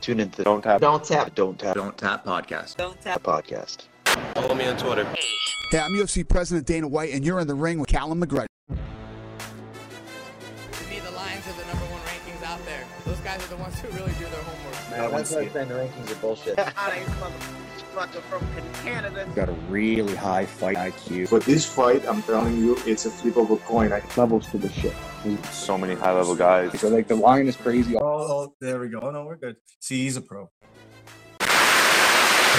Tune into the Don't Tap, Don't Tap, Don't Tap, Don't Tap podcast. Don't Tap podcast. Follow me on Twitter. Hey, I'm UFC President Dana White, and you're in the ring with Callum McGregor. To me, the Lions are the number one rankings out there. Those guys are the ones who really do their homework. Man, that's why saying the rankings are bullshit. from Canada. Got a really high fight IQ. But this fight, I'm telling you, it's a flip of a coin. I levels to the shit. So many high level guys. So like the line is crazy. Oh, oh, there we go. Oh, no, we're good. See, he's a pro.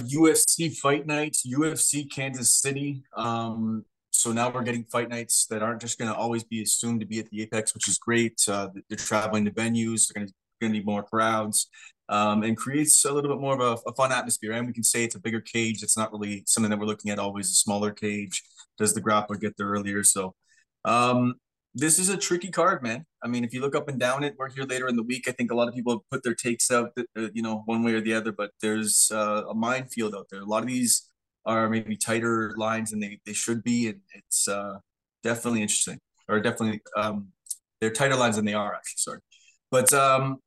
UFC fight nights, UFC Kansas City. Um, so now we're getting fight nights that aren't just going to always be assumed to be at the Apex, which is great. Uh, they're traveling to venues. They're going to need more crowds um, and creates a little bit more of a, a, fun atmosphere. And we can say it's a bigger cage. It's not really something that we're looking at always a smaller cage. Does the grappler get there earlier? So um, this is a tricky card, man. I mean, if you look up and down it, we're here later in the week. I think a lot of people have put their takes out, uh, you know, one way or the other, but there's uh, a minefield out there. A lot of these are maybe tighter lines than they, they should be. And it's uh, definitely interesting or definitely um, they're tighter lines than they are actually. Sorry. But um,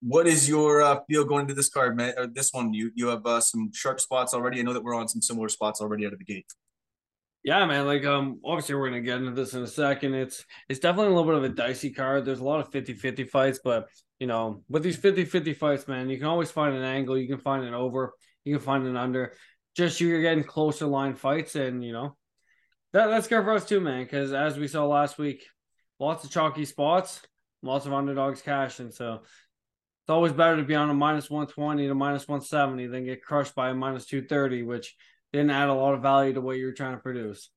what is your uh, feel going into this card, man? Or this one, you you have uh, some sharp spots already. I know that we're on some similar spots already out of the gate. Yeah, man. Like, um, obviously we're gonna get into this in a second. It's it's definitely a little bit of a dicey card. There's a lot of 50-50 fights, but you know, with these 50-50 fights, man, you can always find an angle. You can find an over. You can find an under. Just you're getting closer line fights, and you know, that that's good for us too, man. Because as we saw last week, lots of chalky spots, lots of underdogs cash, and so it's always better to be on a minus 120 to minus 170 than get crushed by a minus 230, which didn't add a lot of value to what you're trying to produce.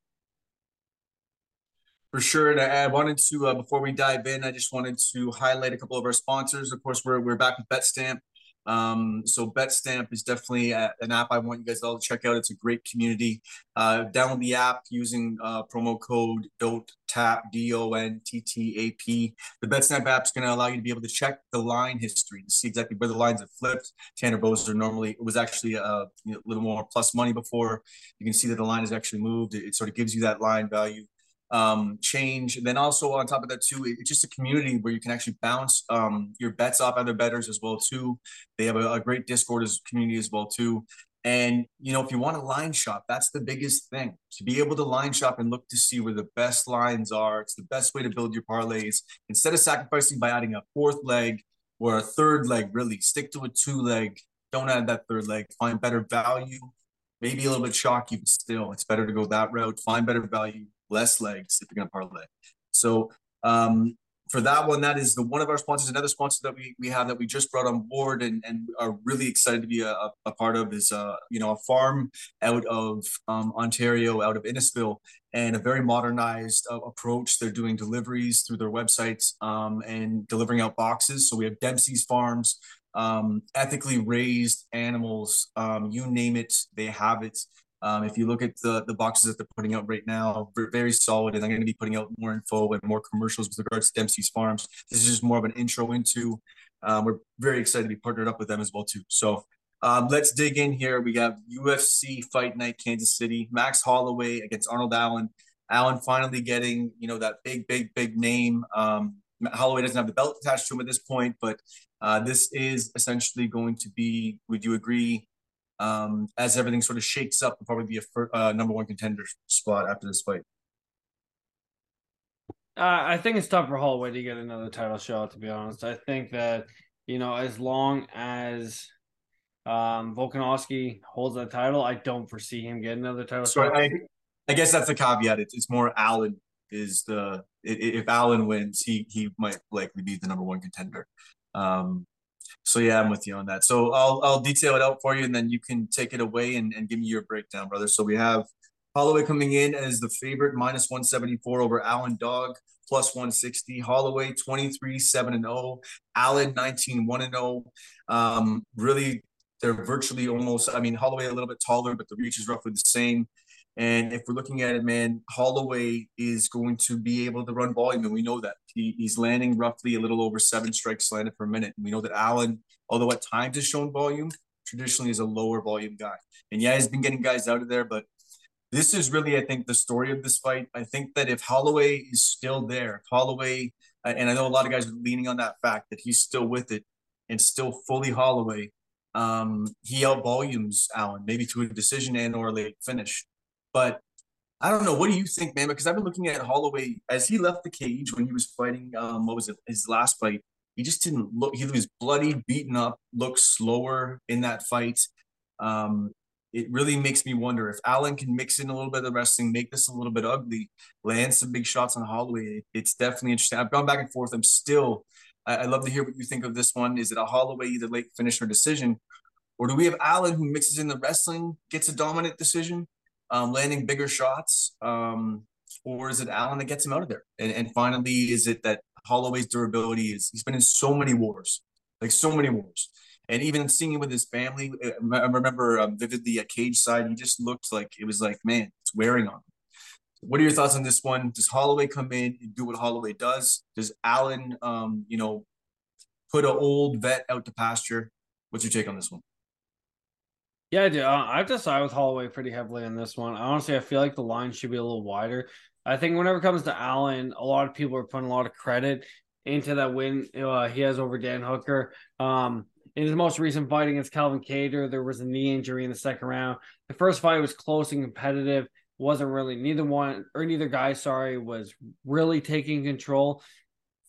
For sure. And I wanted to, uh, before we dive in, I just wanted to highlight a couple of our sponsors. Of course, we're, we're back with BetStamp. Um, so BetStamp is definitely a, an app I want you guys all to check out. It's a great community. Uh, download the app using uh, promo code Don't Tap D O N T T A P. The BetStamp app is going to allow you to be able to check the line history to see exactly where the lines have flipped. Tanner Boser normally it was actually a, a little more plus money before. You can see that the line has actually moved. It, it sort of gives you that line value um, change. And then also on top of that too, it's just a community where you can actually bounce um, your bets off other betters as well too. They have a, a great Discord as community as well too. And you know, if you want to line shop, that's the biggest thing. To be able to line shop and look to see where the best lines are, it's the best way to build your parlays. Instead of sacrificing by adding a fourth leg or a third leg, really stick to a two leg. Don't add that third leg. Find better value. Maybe a little bit shocky, but still, it's better to go that route. Find better value less legs if you're going to parlay. So um, for that one, that is the one of our sponsors. Another sponsor that we, we have that we just brought on board and, and are really excited to be a, a part of is uh, you know a farm out of um, Ontario, out of Innisfil, and a very modernized uh, approach. They're doing deliveries through their websites um, and delivering out boxes. So we have Dempsey's Farms, um, ethically raised animals, um, you name it, they have it. Um, if you look at the the boxes that they're putting out right now, very solid, and I'm going to be putting out more info and more commercials with regards to Dempsey's Farms. This is just more of an intro into. Um, we're very excited to be partnered up with them as well too. So um, let's dig in here. We have UFC Fight Night, Kansas City. Max Holloway against Arnold Allen. Allen finally getting you know that big, big, big name. Um, Holloway doesn't have the belt attached to him at this point, but uh, this is essentially going to be. Would you agree? Um, as everything sort of shakes up, will probably be a fir- uh, number one contender spot after this fight. Uh, I think it's tough for Holloway to get another title shot. To be honest, I think that you know as long as um, Volkanovski holds that title, I don't foresee him getting another title so shot. I, I guess that's the caveat. It's, it's more Allen is the if Allen wins, he he might likely be the number one contender. Um, so yeah, I'm with you on that. So I'll I'll detail it out for you, and then you can take it away and, and give me your breakdown, brother. So we have Holloway coming in as the favorite, minus 174 over Allen Dog, plus 160. Holloway 23 7 and 0. Allen 19 1 and 0. Um, really, they're virtually almost. I mean, Holloway a little bit taller, but the reach is roughly the same. And if we're looking at it, man, Holloway is going to be able to run volume, and we know that he, he's landing roughly a little over seven strikes landed per minute. And we know that Allen, although at times has shown volume, traditionally is a lower volume guy. And yeah, he's been getting guys out of there, but this is really, I think, the story of this fight. I think that if Holloway is still there, if Holloway, and I know a lot of guys are leaning on that fact that he's still with it, and still fully Holloway, um, he out volumes Allen, maybe to a decision and or a late finish. But I don't know. What do you think, man? Because I've been looking at Holloway as he left the cage when he was fighting. Um, what was it? His last fight. He just didn't look. He was bloody, beaten up, looked slower in that fight. Um, it really makes me wonder if Allen can mix in a little bit of the wrestling, make this a little bit ugly, land some big shots on Holloway. It's definitely interesting. I've gone back and forth. I'm still. I, I love to hear what you think of this one. Is it a Holloway either late finish or decision, or do we have Allen who mixes in the wrestling, gets a dominant decision? Um, landing bigger shots, um, or is it Allen that gets him out of there? And, and finally, is it that Holloway's durability is he's been in so many wars, like so many wars, and even seeing him with his family. Uh, I remember um, vividly at cage side, he just looked like it was like, man, it's wearing on him. What are your thoughts on this one? Does Holloway come in and do what Holloway does? Does Allen, um, you know, put an old vet out to pasture? What's your take on this one? Yeah, I do. I've decided with Holloway pretty heavily on this one. Honestly, I feel like the line should be a little wider. I think whenever it comes to Allen, a lot of people are putting a lot of credit into that win uh, he has over Dan Hooker. Um, in his most recent fight against Calvin Kattar, there was a knee injury in the second round. The first fight was close and competitive. wasn't really neither one or neither guy, sorry, was really taking control.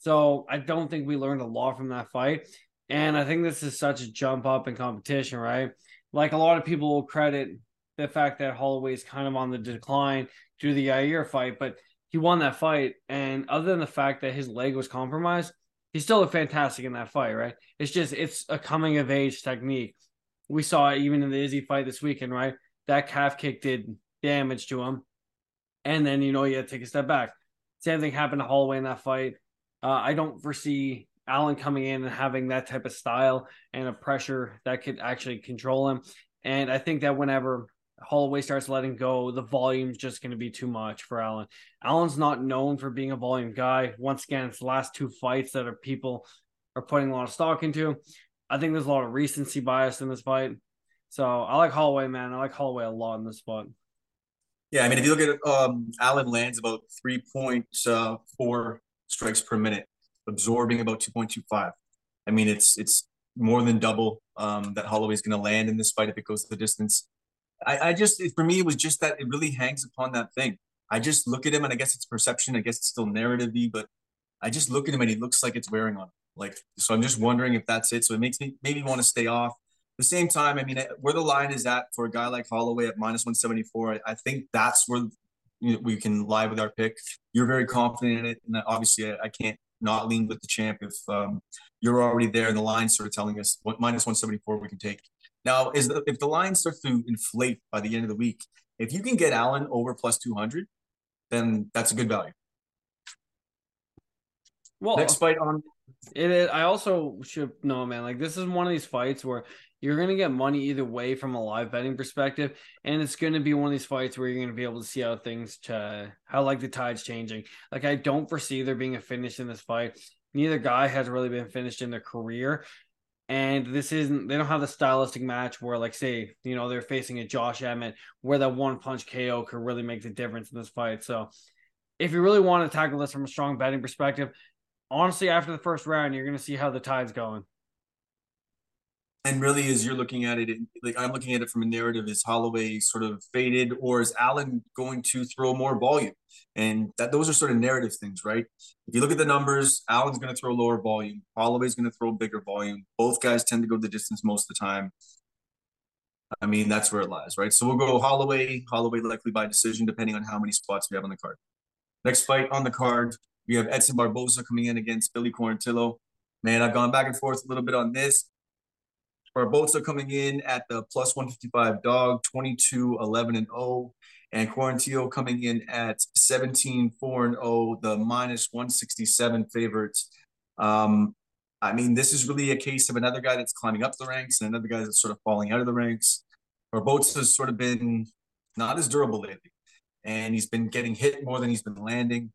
So I don't think we learned a lot from that fight. And I think this is such a jump up in competition, right? Like a lot of people will credit the fact that Holloway is kind of on the decline due to the Yair fight, but he won that fight. And other than the fact that his leg was compromised, he still looked fantastic in that fight, right? It's just it's a coming of age technique. We saw it even in the Izzy fight this weekend, right? That calf kick did damage to him. And then you know you had to take a step back. Same thing happened to Holloway in that fight. Uh, I don't foresee Allen coming in and having that type of style and a pressure that could actually control him. And I think that whenever Holloway starts letting go, the volume's just going to be too much for Allen. Allen's not known for being a volume guy. Once again, it's the last two fights that are people are putting a lot of stock into. I think there's a lot of recency bias in this fight. So I like Holloway, man. I like Holloway a lot in this spot. Yeah, I mean, if you look at um, Allen lands about 3.4 strikes per minute absorbing about 2.25. I mean, it's it's more than double um, that Holloway's going to land in this fight if it goes the distance. I, I just, for me, it was just that it really hangs upon that thing. I just look at him, and I guess it's perception. I guess it's still narrative but I just look at him, and he looks like it's wearing on him. Like, so I'm just wondering if that's it. So it makes me maybe want to stay off. At the same time, I mean, where the line is at for a guy like Holloway at minus 174, I, I think that's where you know, we can lie with our pick. You're very confident in it, and obviously, I, I can't not lean with the champ if um, you're already there and the line sort of telling us what minus 174 we can take. Now, is the, if the line starts to inflate by the end of the week, if you can get Allen over plus 200, then that's a good value. Well, next fight on it, it, I also should know, man. Like this is one of these fights where you're gonna get money either way from a live betting perspective, and it's gonna be one of these fights where you're gonna be able to see how things, to, how like the tide's changing. Like I don't foresee there being a finish in this fight. Neither guy has really been finished in their career, and this isn't. They don't have the stylistic match where, like, say, you know, they're facing a Josh Emmett, where that one punch KO could really make the difference in this fight. So, if you really want to tackle this from a strong betting perspective, honestly, after the first round, you're going to see how the tide's going. And really, as you're looking at it, like I'm looking at it from a narrative, is Holloway sort of faded, or is Allen going to throw more volume? And that those are sort of narrative things, right? If you look at the numbers, Allen's going to throw lower volume, Holloway's going to throw bigger volume. Both guys tend to go the distance most of the time. I mean, that's where it lies, right? So we'll go Holloway, Holloway likely by decision, depending on how many spots we have on the card. Next fight on the card, we have Edson Barboza coming in against Billy Quarantillo. Man, I've gone back and forth a little bit on this. Barboza coming in at the plus 155 dog, 22, 11 and 0. And Quarantillo coming in at 17, 4 and 0, the minus 167 favorites. Um, I mean, this is really a case of another guy that's climbing up the ranks and another guy that's sort of falling out of the ranks. Barboza's sort of been not as durable lately, and he's been getting hit more than he's been landing.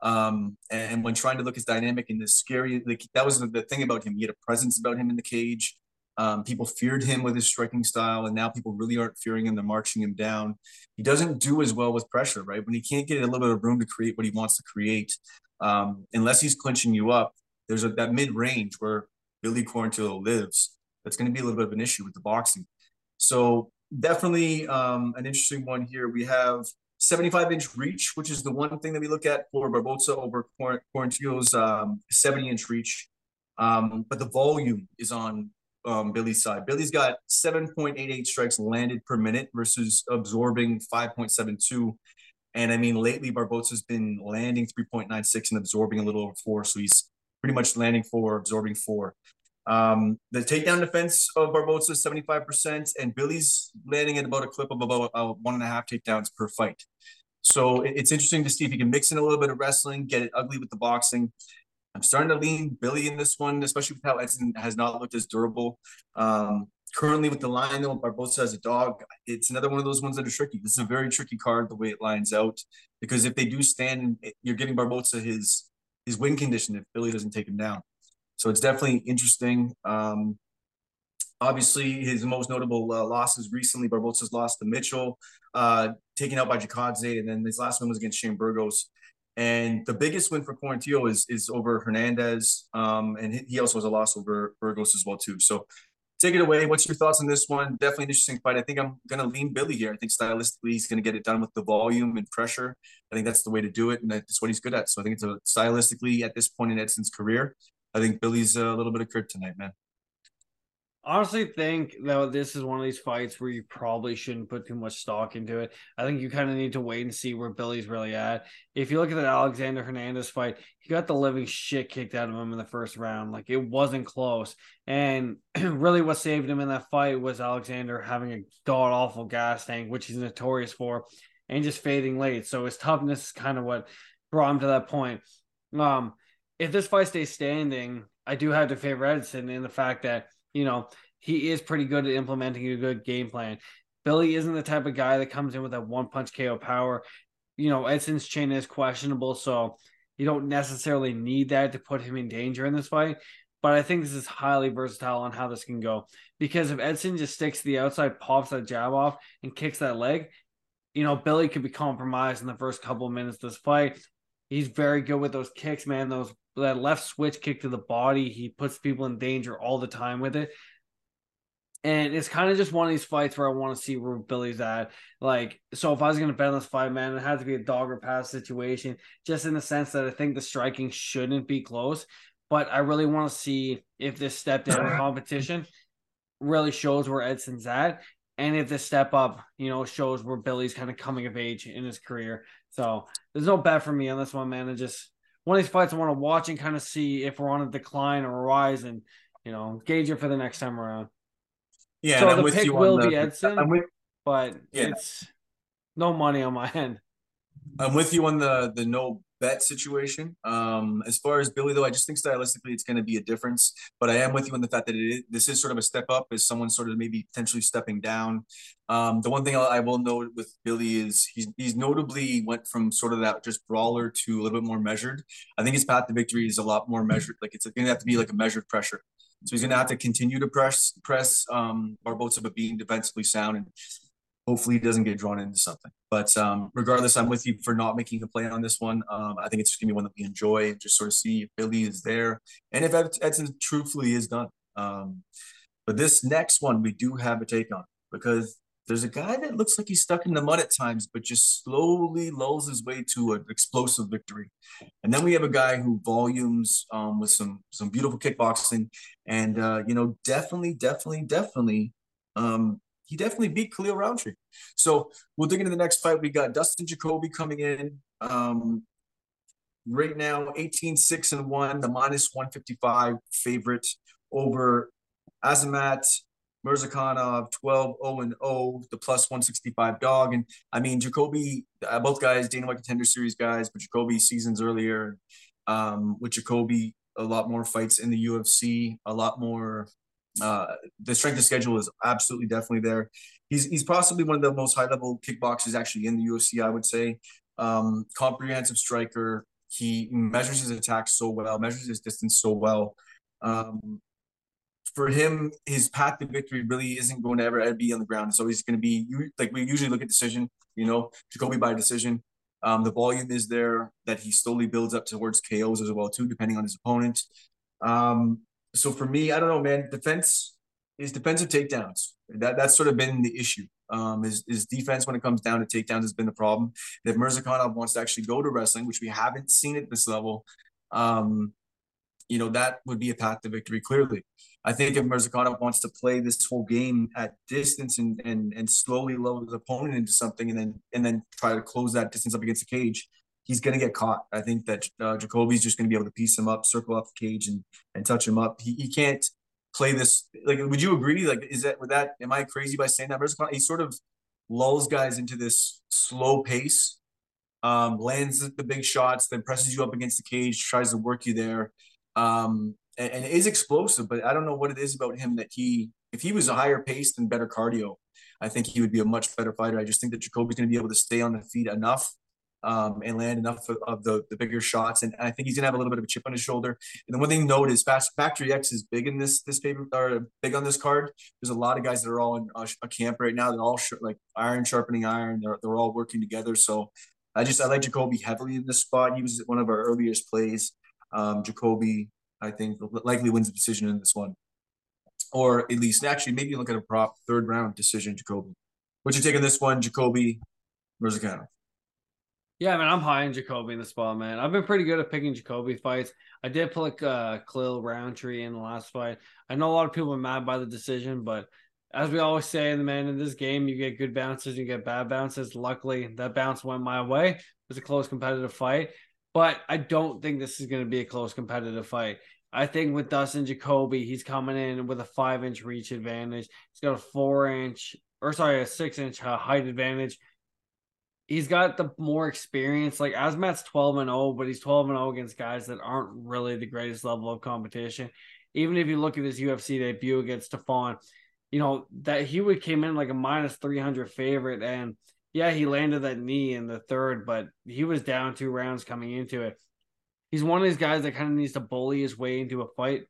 Um, and when trying to look as dynamic and this scary, like that was the thing about him. He had a presence about him in the cage. Um, people feared him with his striking style, and now people really aren't fearing him. They're marching him down. He doesn't do as well with pressure, right? When he can't get a little bit of room to create what he wants to create, um, unless he's clinching you up, there's a, that mid range where Billy Quarantillo lives, that's going to be a little bit of an issue with the boxing. So definitely um, an interesting one here. We have 75 inch reach, which is the one thing that we look at for Barboza over Quarantillo's um, 70 inch reach. Um, but the volume is on um, Billy's side. Billy's got 7.88 strikes landed per minute versus absorbing 5.72. And I mean, lately Barboza's been landing 3.96 and absorbing a little over four. So he's pretty much landing four, absorbing four. Um, the takedown defense of Barboza is 75%, and Billy's landing at about a clip of about uh, one and a half takedowns per fight. So it's interesting to see if he can mix in a little bit of wrestling, get it ugly with the boxing. I'm starting to lean Billy in this one, especially with how Edson has not looked as durable. Um, currently with the line though, Barboza as a dog, it's another one of those ones that are tricky. This is a very tricky card the way it lines out because if they do stand, you're giving Barboza his his win condition if Billy doesn't take him down. So it's definitely interesting. Um, obviously, his most notable uh, losses recently, Barboza's lost to Mitchell, uh, taken out by Chikadze, and then his last one was against Shane Burgos. And the biggest win for Quarantillo is is over Hernandez, um, and he also has a loss over Burgos as well too. So take it away. What's your thoughts on this one? Definitely an interesting fight. I think I'm going to lean Billy here. I think stylistically he's going to get it done with the volume and pressure. I think that's the way to do it, and that's what he's good at. So I think it's a stylistically at this point in Edson's career, I think Billy's a little bit of kryptonite, man honestly think that this is one of these fights where you probably shouldn't put too much stock into it. I think you kind of need to wait and see where Billy's really at. If you look at the Alexander Hernandez fight, he got the living shit kicked out of him in the first round. Like it wasn't close. And really what saved him in that fight was Alexander having a god awful gas tank, which he's notorious for, and just fading late. So his toughness is kind of what brought him to that point. Um, if this fight stays standing, I do have to favor Edson in the fact that you know, he is pretty good at implementing a good game plan. Billy isn't the type of guy that comes in with a one punch KO power. You know, Edson's chin is questionable, so you don't necessarily need that to put him in danger in this fight. But I think this is highly versatile on how this can go. Because if Edson just sticks to the outside, pops that jab off, and kicks that leg, you know, Billy could be compromised in the first couple minutes of this fight. He's very good with those kicks, man. Those that left switch kick to the body, he puts people in danger all the time with it. And it's kind of just one of these fights where I want to see where Billy's at. Like, so if I was going to bet on this fight, man, it had to be a dog or pass situation, just in the sense that I think the striking shouldn't be close. But I really want to see if this step down competition really shows where Edson's at. And if this step up, you know, shows where Billy's kind of coming of age in his career. So there's no bet for me on this one, man. I just one of these fights I want to watch and kind of see if we're on a decline or a rise and you know gauge it for the next time around. Yeah, so the pick will the, be Edson, with, but yeah. it's no money on my end. I'm with you on the the no bet situation. Um, as far as Billy, though, I just think stylistically it's going to be a difference. But I am with you on the fact that it is, this is sort of a step up as someone sort of maybe potentially stepping down. Um, the one thing I will note with Billy is he's he's notably went from sort of that just brawler to a little bit more measured. I think his path to victory is a lot more measured. Like it's going to have to be like a measured pressure. So he's going to have to continue to press press um, Barboza, but being defensively sound and hopefully he doesn't get drawn into something. But um, regardless, I'm with you for not making a play on this one. Um, I think it's just going to be one that we enjoy just sort of see if Billy is there and if Edson truthfully is done. Um, but this next one we do have a take on because there's a guy that looks like he's stuck in the mud at times, but just slowly lulls his way to an explosive victory. And then we have a guy who volumes um, with some some beautiful kickboxing, and uh, you know, definitely, definitely, definitely um, he definitely beat Khalil Rountree. So we'll dig into the next fight. We got Dustin Jacoby coming in. Um, right now, 18 6 and 1, the minus 155 favorite over Azamat Murzakanov 12 0 and 0, the plus 165 dog. And I mean, Jacoby, uh, both guys, Dana White Contender Series guys, but Jacoby seasons earlier um, with Jacoby, a lot more fights in the UFC, a lot more uh, the strength of schedule is absolutely definitely there. He's he's possibly one of the most high level kickboxers actually in the UFC. I would say um, comprehensive striker. He measures his attacks so well, measures his distance so well. Um, for him, his path to victory really isn't going to ever be on the ground. So he's going to be like we usually look at decision. You know, Jacoby by decision. Um, the volume is there that he slowly builds up towards KOs as well too, depending on his opponent. Um, so for me, I don't know, man. Defense is defensive takedowns. That that's sort of been the issue. Um, is is defense when it comes down to takedowns has been the problem. If Murzakanov wants to actually go to wrestling, which we haven't seen at this level, um, you know that would be a path to victory. Clearly, I think if Murzakanov wants to play this whole game at distance and and and slowly lower his opponent into something, and then and then try to close that distance up against the cage, he's going to get caught. I think that uh, Jacoby's just going to be able to piece him up, circle off the cage, and and touch him up. He, he can't play this. Like, would you agree? Like, is that with that? Am I crazy by saying that? He sort of lulls guys into this slow pace, um, lands the big shots, then presses you up against the cage, tries to work you there, um, and, and is explosive. But I don't know what it is about him that he, if he was a higher pace and better cardio, I think he would be a much better fighter. I just think that Jacoby's going to be able to stay on the feet enough um, and land enough of, of the, the bigger shots. And, I think he's gonna have a little bit of a chip on his shoulder. And the one thing to note is Fast Factory X is big in this this paper or big on this card. There's a lot of guys that are all in a, a camp right now. They're all sh- like iron sharpening iron. They're they're all working together. So I just I like Jacoby heavily in this spot. He was one of our earliest plays. Um, Jacoby, I think, likely wins the decision in this one, or at least actually maybe look at a prop third round decision. Jacoby. What you taking this one, Jacoby Murzakanov? Yeah, man, I'm high in Jacoby in the spot, man. I've been pretty good at picking Jacoby fights. I did pick uh, Khalil Rountree in the last fight. I know a lot of people are mad by the decision, but as we always say in the man in this game, you get good bounces, you get bad bounces. Luckily, that bounce went my way. It was a close competitive fight, but I don't think this is going to be a close competitive fight. I think with Dustin Jacoby, he's coming in with a five inch reach advantage. He's got a four inch, or sorry, a six inch uh, height advantage he's got the more experience. Like Azamat's 12 and 0, but he's 12 and 0 against guys that aren't really the greatest level of competition. Even if you look at his UFC debut against Stephon, you know, that he would came in like a minus 300 favorite. And yeah, he landed that knee in the third, but he was down two rounds coming into it. He's one of these guys that kind of needs to bully his way into a fight.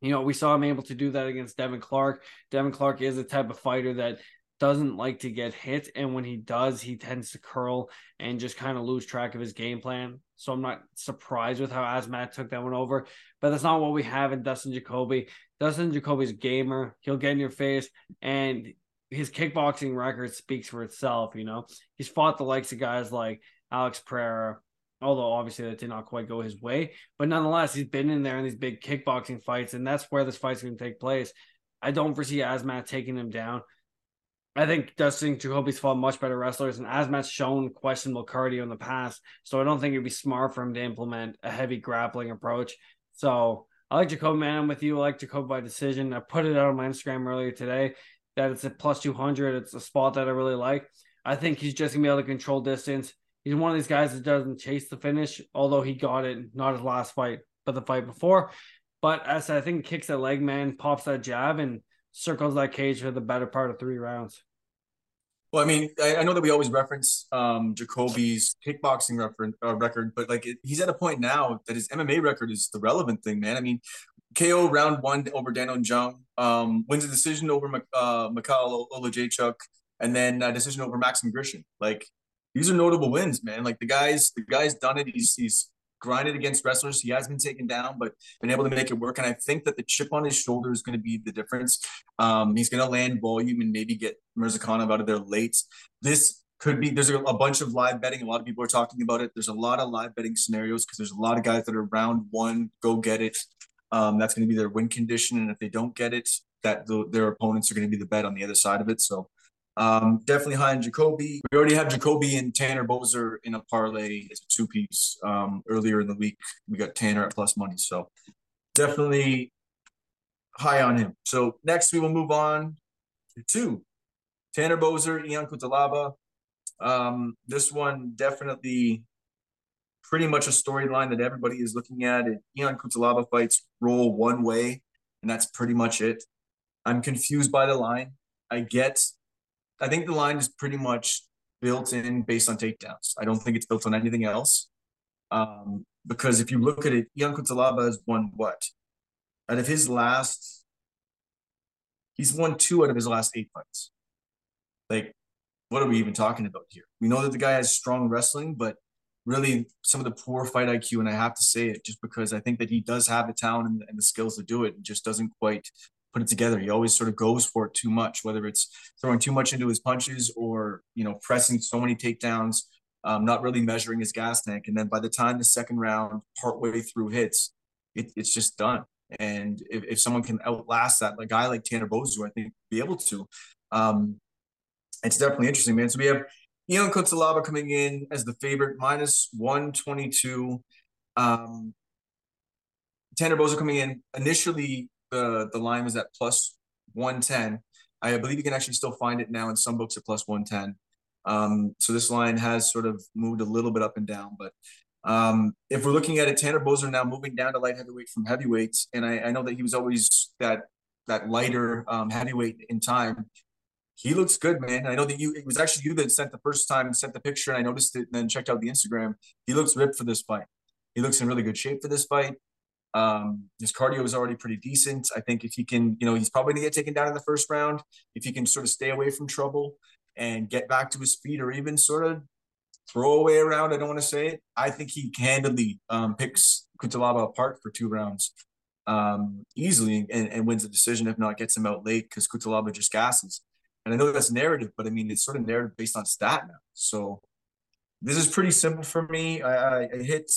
You know, we saw him able to do that against Devin Clark. Devin Clark is a type of fighter that doesn't like to get hit. And when he does, he tends to curl and just kind of lose track of his game plan. So I'm not surprised with how Asmat took that one over. But that's not what we have in Dustin Jacoby. Dustin Jacoby's a gamer. He'll get in your face and his kickboxing record speaks for itself, you know. He's fought the likes of guys like Alex Pereira, although obviously that did not quite go his way. But nonetheless, he's been in there in these big kickboxing fights, and that's where this fight's going to take place. I don't foresee Asmat taking him down. I think Dustin Jacoby's fought much better wrestlers, and Azamat's shown questionable cardio in the past. So I don't think it'd be smart for him to implement a heavy grappling approach. So I like Jacoby, man. I'm with you. I like Jacoby by decision. I put it out on my Instagram earlier today that it's a plus 200. It's a spot that I really like. I think he's just going to be able to control distance. He's one of these guys that doesn't chase the finish, although he got it not his last fight, but the fight before. But as I think kicks that leg, man, pops that jab, and circles that cage for the better part of three rounds. Well, I mean, I, I know that we always reference um, Jacoby's kickboxing uh, record, but like it, he's at a point now that his MMA record is the relevant thing, man. I mean, KO round one over Daniel Jung, um, wins a decision over uh, Mikhail Oleksiejczuk, and then a decision over Maxim Grishin. Like these are notable wins, man. Like the guys, the guy's done it. He's he's grinded against wrestlers. He has been taken down, but been able to make it work. And I think that the chip on his shoulder is going to be the difference. Um, he's going to land volume and maybe get Murzakanov out of there late. This could be there's a, a, bunch of live betting. A lot of people are talking about it. There's a lot of live betting scenarios because there's a lot of guys that are round one, go get it. Um, that's going to be their win condition, and if they don't get it, that the, their opponents are going to be the bet on the other side of it. So um, definitely high in Jacoby. We already have Jacoby and Tanner Boser in a parlay as a two piece. Um, earlier in the week, we got Tanner at plus money. So definitely high on him. So next, we will move on to two Tanner Boser, Ion Cutelaba. Um, this one definitely pretty much a storyline that everybody is looking at. It, Ion Cutelaba fights roll one way, and that's pretty much it. I'm confused by the line. I get I think the line is pretty much built in based on takedowns. I don't think it's built on anything else. Um, because if you look at it, Ion Cutelaba has won what? Out of his last, he's won two out of his last eight fights. Like, what are we even talking about here? We know that the guy has strong wrestling, but really some of the poor fight IQ, and I have to say it just because I think that he does have the talent and, and the skills to do it, and just doesn't quite put it together. He always sort of goes for it too much, whether it's throwing too much into his punches or you know pressing so many takedowns, um, not really measuring his gas tank, and then by the time the second round, partway through hits, it, it's just done. And if, if someone can outlast that, like a guy like Tanner Boser, I think be able to. Um, it's definitely interesting, man. So we have Ion Cutelaba coming in as the favorite, minus 122. Um, Tanner Boser coming in. Initially, the, the line was at plus 110. I believe you can actually still find it now in some books at plus 110. Um, so this line has sort of moved a little bit up and down. But um, if we're looking at it, Tanner Boser now moving down to light heavyweight from heavyweights. And I, I know that he was always that that lighter um, heavyweight in time he looks good, man. I know that you it was actually you that sent the first time sent the picture, and I noticed it and then checked out the Instagram. He looks ripped for this fight. He looks in really good shape for this fight. Um, his cardio is already pretty decent. I think if he can, you know, he's probably gonna get taken down in the first round. If he can sort of stay away from trouble and get back to his feet, or even sort of throw away around, I don't want to say it. I think he handily um, picks Cutelaba apart for two rounds um, easily and, and wins the decision. If not, gets him out late because Cutelaba just gasses. And I know that's narrative, but I mean, it's sort of narrative based on stat now. So this is pretty simple for me. I, I, I hit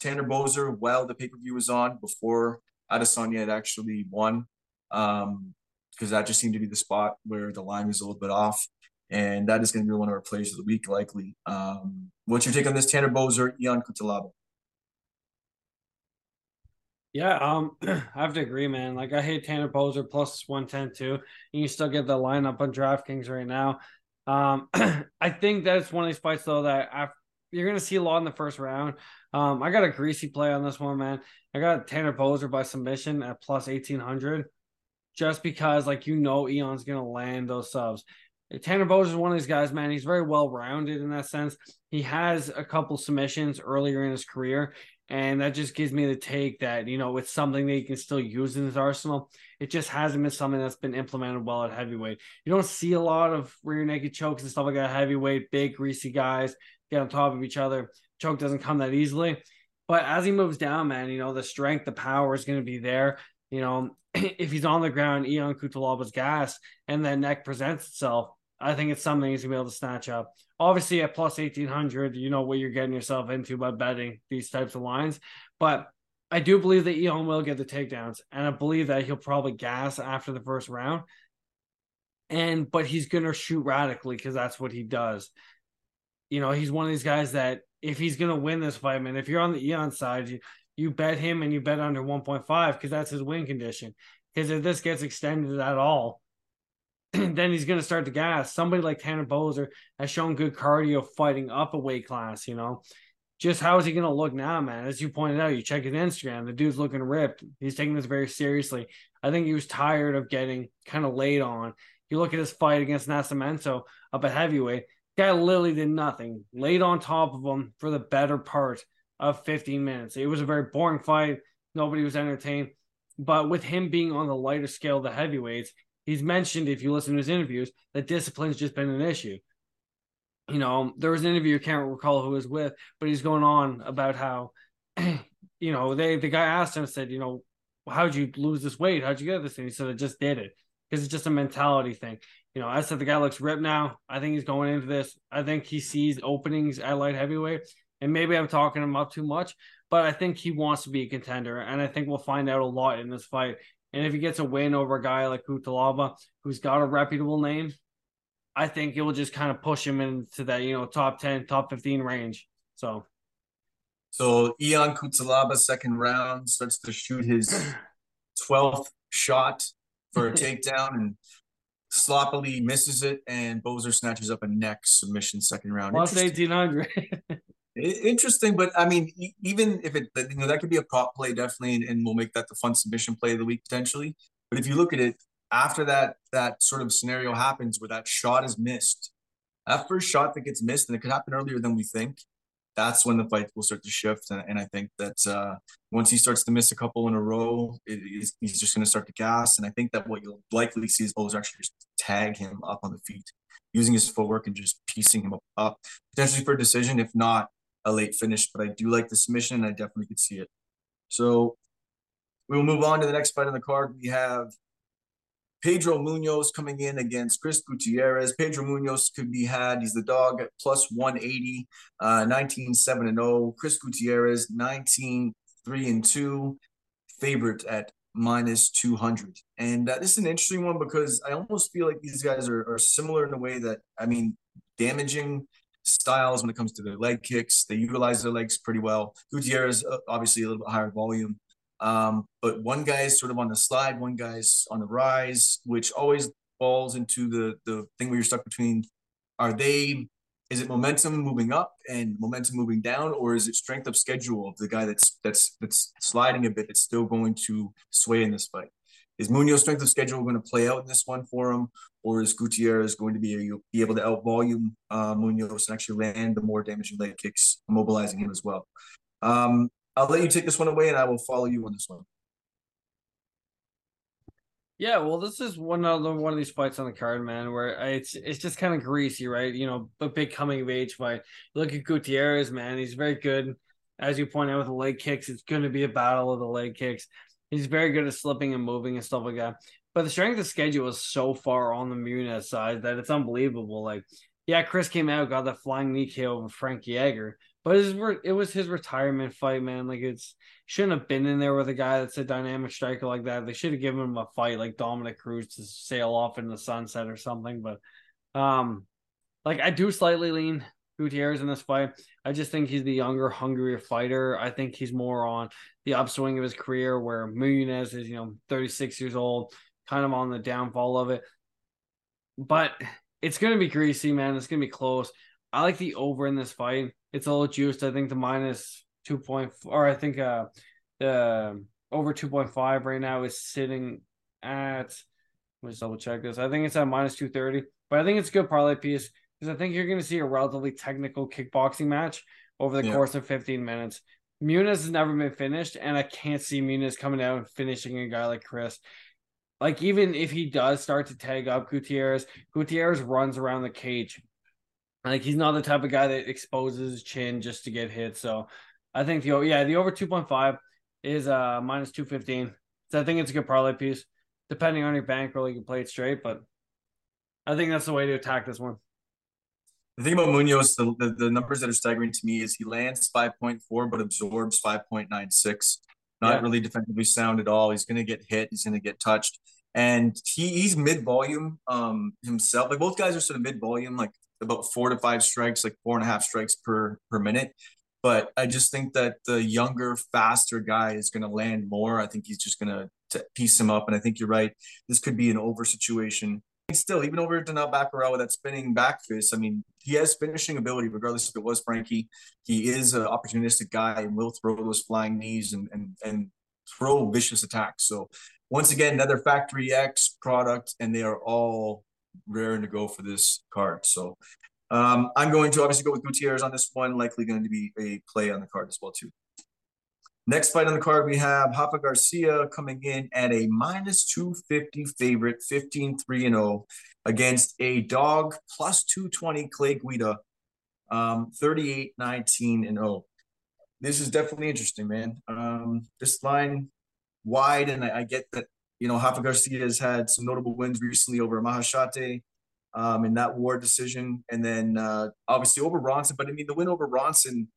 Tanner Boser while the pay per view was on before Adesanya had actually won, um, because that just seemed to be the spot where the line was a little bit off. And that is going to be one of our plays of the week, likely. Um, what's your take on this, Tanner Boser, Ion Cutelaba? Yeah, um, I have to agree, man. Like I hate Tanner Boser plus one ten too. And you still get the lineup on DraftKings right now. Um, I think that's one of these fights though that after, you're gonna see a lot in the first round. Um, I got a greasy play on this one, man. I got Tanner Boser by submission at plus eighteen hundred, just because like you know Ion's gonna land those subs. Tanner Boser is one of these guys, man. He's very well rounded in that sense. He has a couple submissions earlier in his career, and that just gives me the take that, you know, it's something that he can still use in his arsenal. It just hasn't been something that's been implemented well at heavyweight. You don't see a lot of rear naked chokes and stuff like that. Heavyweight, big, greasy guys get on top of each other. Choke doesn't come that easily. But as he moves down, man, you know, the strength, the power is going to be there. You know, if he's on the ground, Ion Cutelaba's gas and that neck presents itself, I think it's something he's gonna be able to snatch up. Obviously, at plus eighteen hundred, you know what you're getting yourself into by betting these types of lines. But I do believe that Ion will get the takedowns, and I believe that he'll probably gas after the first round. And but he's gonna shoot radically because that's what he does. You know, he's one of these guys that if he's gonna win this fight, man, if you're on the Ion side, you you bet him and you bet under 1.5 because that's his win condition. Because if this gets extended at all, then he's going to start to gas. Somebody like Tanner Boser has shown good cardio fighting up a weight class, you know. Just how is he going to look now, man? As you pointed out, you check his Instagram, the dude's looking ripped. He's taking this very seriously. I think he was tired of getting kind of laid on. You look at his fight against Nascimento up at heavyweight, guy literally did nothing, laid on top of him for the better part of 15 minutes. It was a very boring fight. Nobody was entertained. But with him being on the lighter scale the heavyweights, he's mentioned if you listen to his interviews that discipline's just been an issue. You know, there was an interview, I can't recall who was with, but he's going on about how, you know, they the guy asked him, said, you know, how'd you lose this weight? How'd you get this? And he said, I just did it. Because it's just a mentality thing. You know, I said the guy looks ripped now. I think he's going into this. I think he sees openings at light heavyweight. And maybe I'm talking him up too much, but I think he wants to be a contender. And I think we'll find out a lot in this fight. And if he gets a win over a guy like Cutelaba, who's got a reputable name, I think it will just kind of push him into that, you know, top 10, top 15 range. So so Ion Cutelaba, second round, starts to shoot his 12th shot for a takedown and sloppily misses it. And Boser snatches up a neck submission second round. Plus 1800. Interesting, but I mean, even if it, you know, that could be a prop play definitely, and, and we'll make that the fun submission play of the week potentially. But if you look at it after that, that sort of scenario happens where that shot is missed, that first shot that gets missed, and it could happen earlier than we think. That's when the fight will start to shift, and, and I think that uh, once he starts to miss a couple in a row, it, he's just going to start to gas. And I think that what you'll likely see is Bowles actually just tag him up on the feet, using his footwork and just piecing him up, potentially for a decision. If not, a late finish, but I do like the submission and I definitely could see it. So we'll move on to the next fight on the card. We have Pedro Munhoz coming in against Chris Gutierrez. Pedro Munhoz could be had. He's the dog at plus 180, uh, 19 7 and 0. Chris Gutierrez, 19 3 and 2, favorite at minus 200. And uh, this is an interesting one because I almost feel like these guys are, are similar in a way that, I mean, damaging styles when it comes to their leg kicks. They utilize their legs pretty well. Gutierrez, uh, obviously, a little bit higher volume. Um, but one guy is sort of on the slide, one guy's on the rise, which always falls into the the thing where you're stuck between are they is it momentum moving up and momentum moving down, or is it strength of schedule of the guy that's that's that's sliding a bit that's still going to sway in this fight? Is Munhoz's strength of schedule going to play out in this one for him, or is Gutierrez going to be, be able to out volume uh, Munhoz and actually land the more damaging leg kicks, mobilizing him as well? Um, I'll let you take this one away, and I will follow you on this one. Yeah, well, this is one other one of these fights on the card, man, where it's it's just kind of greasy, right? You know, a big coming of age fight. Look at Gutierrez, man; he's very good. As you point out with the leg kicks, it's going to be a battle of the leg kicks. He's very good at slipping and moving and stuff like that. But the strength of schedule is so far on the Munhoz side that it's unbelievable. Like, yeah, Chris came out, got that flying knee KO over Frankie Edgar, but it was, it was his retirement fight, man. Like it's shouldn't have been in there with a guy that's a dynamic striker like that. They should have given him a fight like Dominick Cruz to sail off in the sunset or something. But um, like I do slightly lean Gutierrez in this fight. I just think he's the younger, hungrier fighter. I think he's more on the upswing of his career, where Munhoz is, you know, 36 years old, kind of on the downfall of it. But it's gonna be greasy, man. It's gonna be close. I like the over in this fight. It's a little juiced. I think the minus two point or I think uh the over two point five right now is sitting at let's double check this. I think it's at minus two thirty, but I think it's a good parlay piece because I think you're going to see a relatively technical kickboxing match over the yeah. course of 15 minutes. Munhoz has never been finished, and I can't see Munhoz coming out and finishing a guy like Chris. Like even if he does start to tag up Gutierrez, Gutierrez runs around the cage like he's not the type of guy that exposes his chin just to get hit. So I think the yeah the over two point five is uh minus two fifteen. So I think it's a good parlay piece. Depending on your bankroll, you can play it straight, but I think that's the way to attack this one. The thing about Munhoz, the, the, the numbers that are staggering to me is he lands 5.4 but absorbs 5.96. Not yeah. really defensively sound at all. He's going to get hit. He's going to get touched. And he, he's mid volume um, himself. Like both guys are sort of mid volume, like about four to five strikes, like four and a half strikes per per minute. But I just think that the younger, faster guy is going to land more. I think he's just going to piece him up. And I think you're right. This could be an over situation. Still, even over Danaa Batgerel with that spinning back fist, I mean, he has finishing ability, regardless if it was Frankie. He is an opportunistic guy and will throw those flying knees and and and throw vicious attacks. So once again, another Factory X product, and they are all raring to go for this card. So um, I'm going to obviously go with Gutierrez on this one, likely going to be a play on the card as well too. Next fight on the card, we have Rafa Garcia coming in at a minus 250 favorite, 15 3 and 0 against a dog plus 220 Clay Guida, um, 38 19 and 0. This is definitely interesting, man. Um, this line wide, and I, I get that you know, Rafa Garcia has had some notable wins recently over Maheshate um, in that war decision, and then uh, obviously over Ronson. But I mean, the win over Ronson,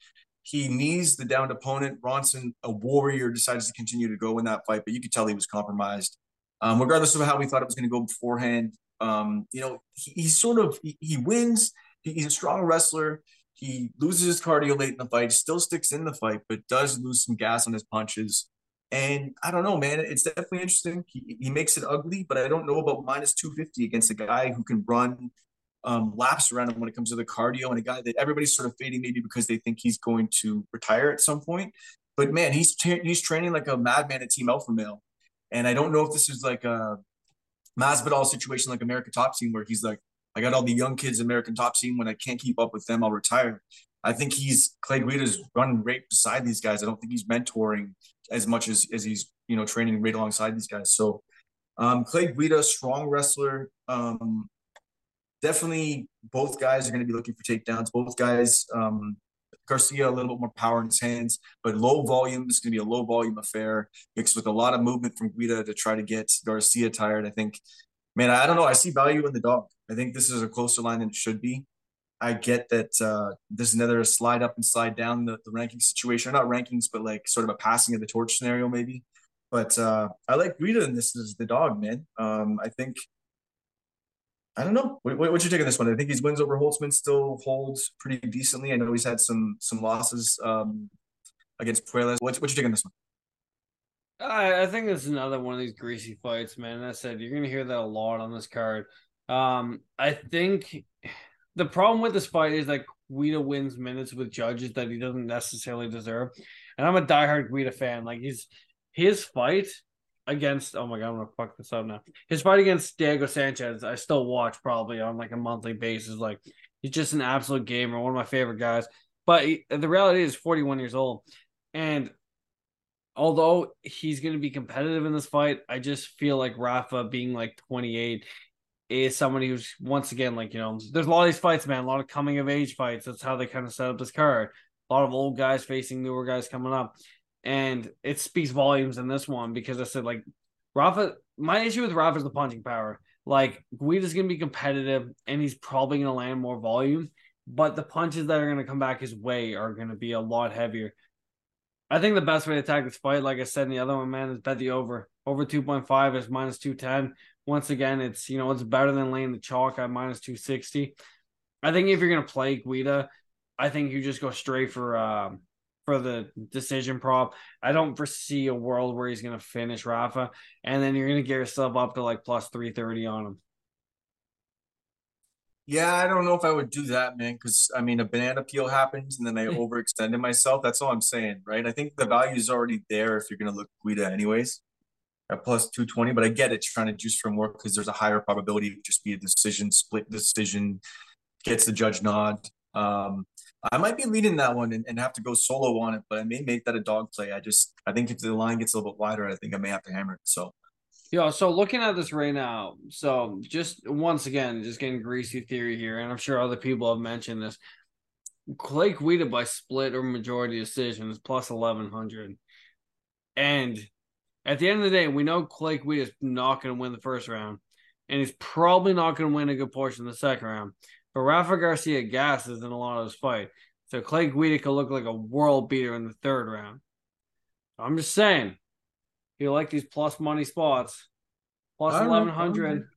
he knees the downed opponent. Ronson, a warrior, decides to continue to go in that fight, but you could tell he was compromised. Um, regardless of how we thought it was going to go beforehand, um, you know, he, he's sort of he, he wins. He, he's a strong wrestler. He loses his cardio late in the fight, still sticks in the fight, but does lose some gas on his punches. And I don't know, man. It's definitely interesting. He, he makes it ugly, but I don't know about minus 250 against a guy who can run um, laps around him when it comes to the cardio and a guy that everybody's sort of fading maybe because they think he's going to retire at some point. But man, he's he's training like a madman at Team Alpha Male. And I don't know if this is like a Masvidal situation like American Top Team where he's like, I got all the young kids American Top Team. When I can't keep up with them, I'll retire. I think he's Clay Guida's running right beside these guys. I don't think he's mentoring as much as as he's you know training right alongside these guys. So um, Clay Guida, strong wrestler. Um, definitely, both guys are going to be looking for takedowns. Both guys, um, Garcia a little bit more power in his hands, but low volume. Is going to be a low volume affair mixed with a lot of movement from Guida to try to get Garcia tired. I think, man, I don't know. I see value in the dog. I think this is a closer line than it should be. I get that uh, this is another slide up and slide down the, the ranking situation, or not rankings, but like sort of a passing of the torch scenario, maybe. But uh, I like Guida in this as the dog, man. Um, I think I don't know. What, what, you take on this one? I think his wins over Holtzman still holds pretty decently. I know he's had some some losses um, against Puelles. What's what you take on this one? I, I think it's another one of these greasy fights, man. And I said you're gonna hear that a lot on this card. Um, I think the problem with this fight is that Guida wins minutes with judges that he doesn't necessarily deserve. And I'm a diehard Guida fan. Like he's his fight against oh my god, I'm gonna fuck this up now. His fight against Diego Sanchez, I still watch probably on like a monthly basis. Like he's just an absolute gamer, one of my favorite guys. But he, the reality is 41 years old. And although he's going to be competitive in this fight, I just feel like Rafa being like 28 is somebody who's once again like you know there's a lot of these fights man a lot of coming of age fights that's how they kind of set up this card a lot of old guys facing newer guys coming up and it speaks volumes in this one because I said like Rafa. My issue with Rafa is the punching power. Like Guida's gonna be competitive, and he's probably gonna land more volume, but the punches that are gonna come back his way are gonna be a lot heavier. I think the best way to attack this fight, like I said in the other one, man, is bet the over. Over 2.5 is minus 210. Once again, it's you know it's better than laying the chalk at minus 260. I think if you're gonna play Guida, I think you just go straight for um, for the decision prop. I don't foresee a world where he's going to finish Rafa, and then you're going to get yourself up to like plus 330 on him. Yeah, I don't know if I would do that, man, because I mean, a banana peel happens and then I overextended myself. That's all I'm saying, right? I think the value is already there if you're going to look Guida anyways at plus 220, but I get it trying to juice from work because there's a higher probability just be a decision, split decision, gets the judge nod. Um, I might be leading that one and, and, have to go solo on it, but I may make that a dog play. I just I think if the line gets a little bit wider, I think I may have to hammer it. So yeah, so looking at this right now, so just once again, just getting greasy theory here, and I'm sure other people have mentioned this. Clay Guida by split or majority decision is plus eleven hundred. And at the end of the day, we know Clay Guida is not going to win the first round, and he's probably not going to win a good portion of the second round. But Rafa Garcia gasses in a lot of his fight. So Clay Guida could look like a world beater in the third round. I'm just saying, you like these plus money spots, plus eleven hundred.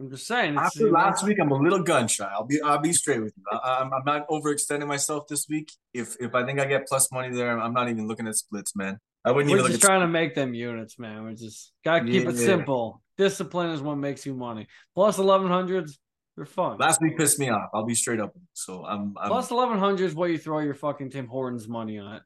I'm just saying. After last week, I'm a little gun shy. I'll be I'll be straight with you. I, am I'm, I'm not overextending myself this week. If if I think I get plus money there, I'm not even looking at splits, man. I wouldn't We're even just trying to make them units, man. We're just gotta keep yeah, it simple. Discipline is what makes you money. Plus eleven hundreds, they're fun. Last week pissed me off. I'll be straight up. So I'm, I'm plus eleven hundred is what you throw your fucking Tim Hortons money on it.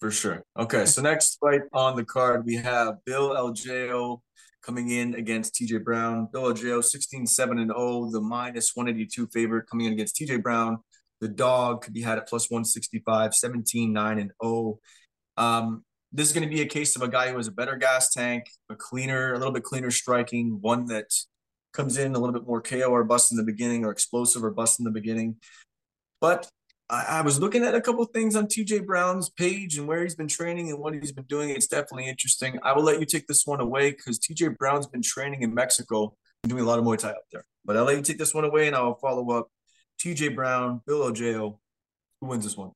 For sure. Okay, so next fight on the card we have Bill Algeo coming in against TJ Brown. Bill Algeo 16 7 and 0, the minus 182 favorite coming in against TJ Brown. The dog could be had at plus 165, 17 9 and 0. Um, this is going to be a case of a guy who has a better gas tank, a cleaner, a little bit cleaner striking, one that comes in a little bit more KO or bust in the beginning or explosive or bust in the beginning. But I, I was looking at a couple things on TJ Brown's page and where he's been training and what he's been doing. It's definitely interesting. I will let you take this one away because TJ Brown's been training in Mexico and doing a lot of Muay Thai up there. But I'll let you take this one away and I'll follow up. TJ Brown, Bill Algeo. Who wins this one?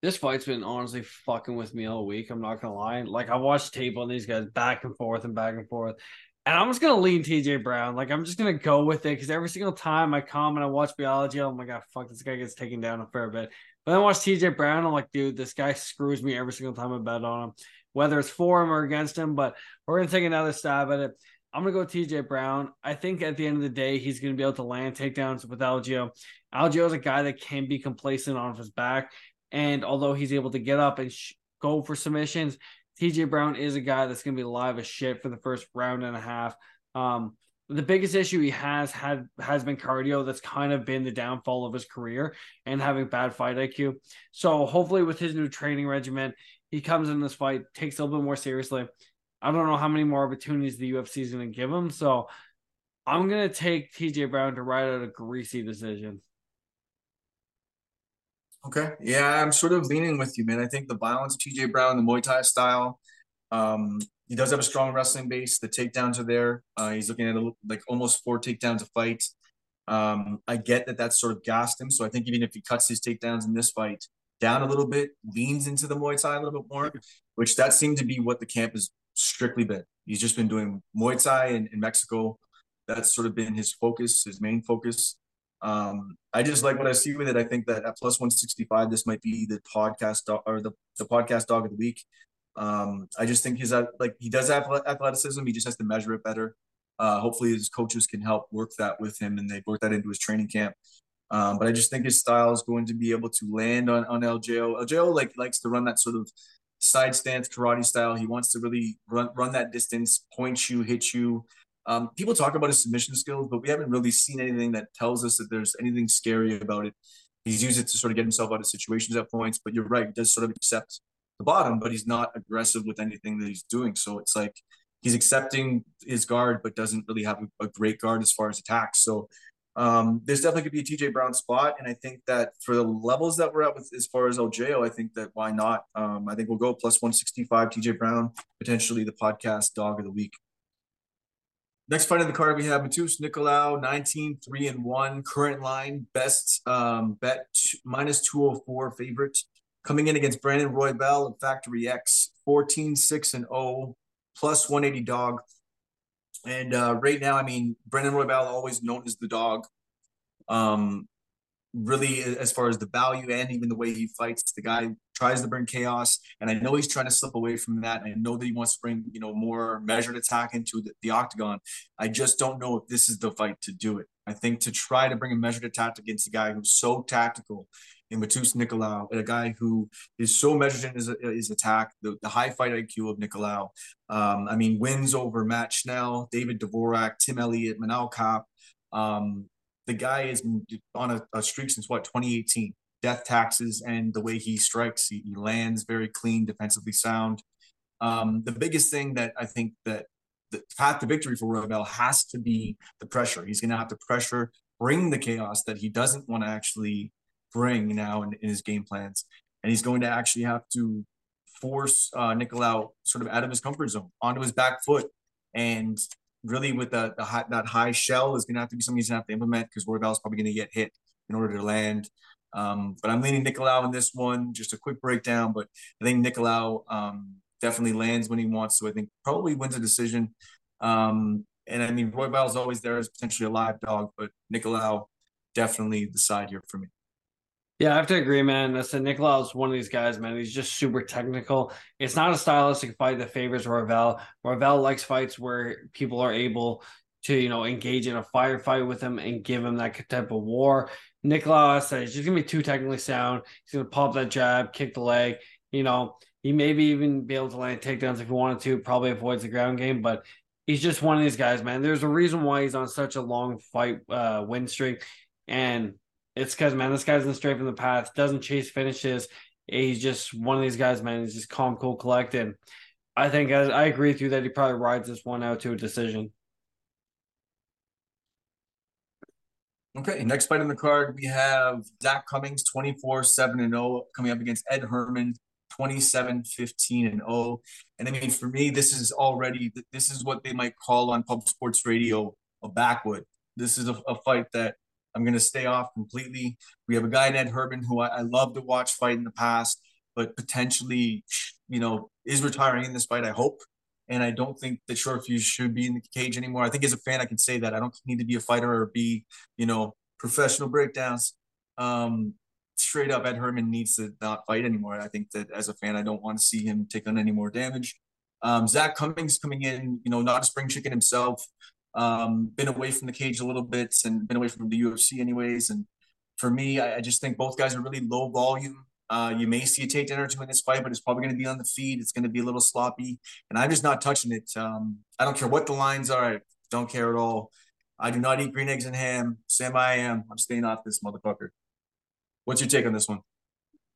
This fight's been honestly fucking with me all week. I'm not gonna lie. Like I watched tape on these guys back and forth and back and forth. And I'm just gonna lean TJ Brown. Like I'm just gonna go with it because every single time I come and I watch Bill Algeo, I'm like, oh, fuck, this guy gets taken down a fair bit. But then I watch TJ Brown, I'm like, dude, this guy screws me every single time I bet on him, whether it's for him or against him. But we're gonna take another stab at it. I'm gonna go TJ Brown. I think at the end of the day, he's gonna be able to land takedowns with Algeo. Algeo is a guy that can be complacent on his back, and although he's able to get up and sh- go for submissions, TJ Brown is a guy that's going to be live as shit for the first round and a half. Um, the biggest issue he has had has been cardio. That's kind of been the downfall of his career and having bad fight IQ. So hopefully, with his new training regimen, he comes in this fight, takes a little bit more seriously. I don't know how many more opportunities the UFC is going to give him. So I'm going to take TJ Brown to ride out a greasy decision. Okay. Yeah, I'm sort of leaning with you, man. I think the violence of TJ Brown, the Muay Thai style, um, he does have a strong wrestling base. The takedowns are there. Uh, he's looking at a, like almost four takedowns a fight. Um, I get that that's sort of gassed him. So I think even if he cuts his takedowns in this fight down a little bit, leans into the Muay Thai a little bit more, which that seemed to be what the camp has strictly been. He's just been doing Muay Thai in, in Mexico. That's sort of been his focus, his main focus. Um, I just like what I see with it. I think that at plus 165, this might be the podcast or the, the podcast dog of the week. Um, I just think he's at, like he does have athleticism. He just has to measure it better. Uh, hopefully his coaches can help work that with him and they work that into his training camp. Um, but I just think his style is going to be able to land on, on Algeo. Algeo like likes to run that sort of side stance karate style. He wants to really run run that distance, point you, hit you. Um, people talk about his submission skills, but we haven't really seen anything that tells us that there's anything scary about it. He's used it to sort of get himself out of situations at points, but you're right, he does sort of accept the bottom, but he's not aggressive with anything that he's doing. So it's like he's accepting his guard, but doesn't really have a, a great guard as far as attacks. So um, there's definitely could be a TJ Brown spot, and I think that for the levels that we're at with as far as Algeo, I think that why not? Um, I think we'll go plus 165 TJ Brown, potentially the podcast dog of the week. Next fight in the card, we have Matheus Nicolau, 19, 3 and 1, current line, best um, bet minus 204 favorite. Coming in against Brandon Royval of Factory X, 14, 6 and 0, plus 180 dog. And uh, right now, I mean, Brandon Royval, always known as the dog. Um, really, as far as the value and even the way he fights, the guy tries to bring chaos. And I know he's trying to slip away from that. I know that he wants to bring, you know, more measured attack into the, the octagon. I just don't know if this is the fight to do it. I think to try to bring a measured attack against a guy who's so tactical in Matheus Nicolau, a guy who is so measured in his, his attack, the, the high fight IQ of Nicolau. Um, I mean, wins over Matt Schnell, David Dvorak, Tim Elliott, Manel Kape. Um, the guy is on a, a, streak since what 2018. Death taxes and the way he strikes, he, he lands very clean, defensively sound. Um, the biggest thing that I think that the path to victory for Royval has to be the pressure. He's going to have to pressure, bring the chaos that he doesn't want to actually bring now in, in his game plans. And he's going to actually have to force uh, Nicolau sort of out of his comfort zone onto his back foot. And really, with the, the high, that high shell is going to have to be something he's going to have to implement because Royval is probably going to get hit in order to land. Um, but I'm leaning Nicolau in this one. Just a quick breakdown, but I think Nicolau um, definitely lands when he wants to. I think probably wins a decision. Um, and I mean, Royval is always there as potentially a live dog, but Nicolau definitely the side here for me. Yeah, I have to agree, man. Listen, Nicolau is one of these guys, man. He's just super technical. It's not a stylistic fight that favors Royval. Royval likes fights where people are able to, you know, engage in a firefight with him and give him that type of war. Nicolau, I said, he's just gonna be too technically sound. He's gonna pop that jab, kick the leg. You know, he maybe even be able to land takedowns if he wanted to. Probably avoids the ground game, but he's just one of these guys, man. There's a reason why he's on such a long fight uh, win streak, and it's because man, this guy's in the straight from the path, doesn't chase finishes. He's just one of these guys, man. He's just calm, cool, collected. I think I, I agree with you that he probably rides this one out to a decision. Okay, next fight in the card, we have Zak Cummings, 24 7 and 0, coming up against Ed Herman, 27 15 and 0. And I mean, for me, this is already, this is what they might call on pub sports radio a backwood. This is a, a fight that I'm going to stay off completely. We have a guy, Ed Herman, who I, I love to watch fight in the past, but potentially, you know, is retiring in this fight, I hope. And I don't think that Shortfuse should be in the cage anymore. I think as a fan, I can say that. I don't need to be a fighter or be, you know, professional breakdowns. Um, straight up, Ed Herman needs to not fight anymore. I think that as a fan, I don't want to see him take on any more damage. Um, Zak Cummings coming in, you know, not a spring chicken himself, um, been away from the cage a little bit and been away from the UFC anyways. And for me, I, I just think both guys are really low volume. Uh, you may see a takedown or two in this fight, but it's probably going to be on the feed. It's going to be a little sloppy, and I'm just not touching it. Um, I don't care what the lines are. I don't care at all. I do not eat green eggs and ham. Sam, I am. I'm staying off this motherfucker. What's your take on this one?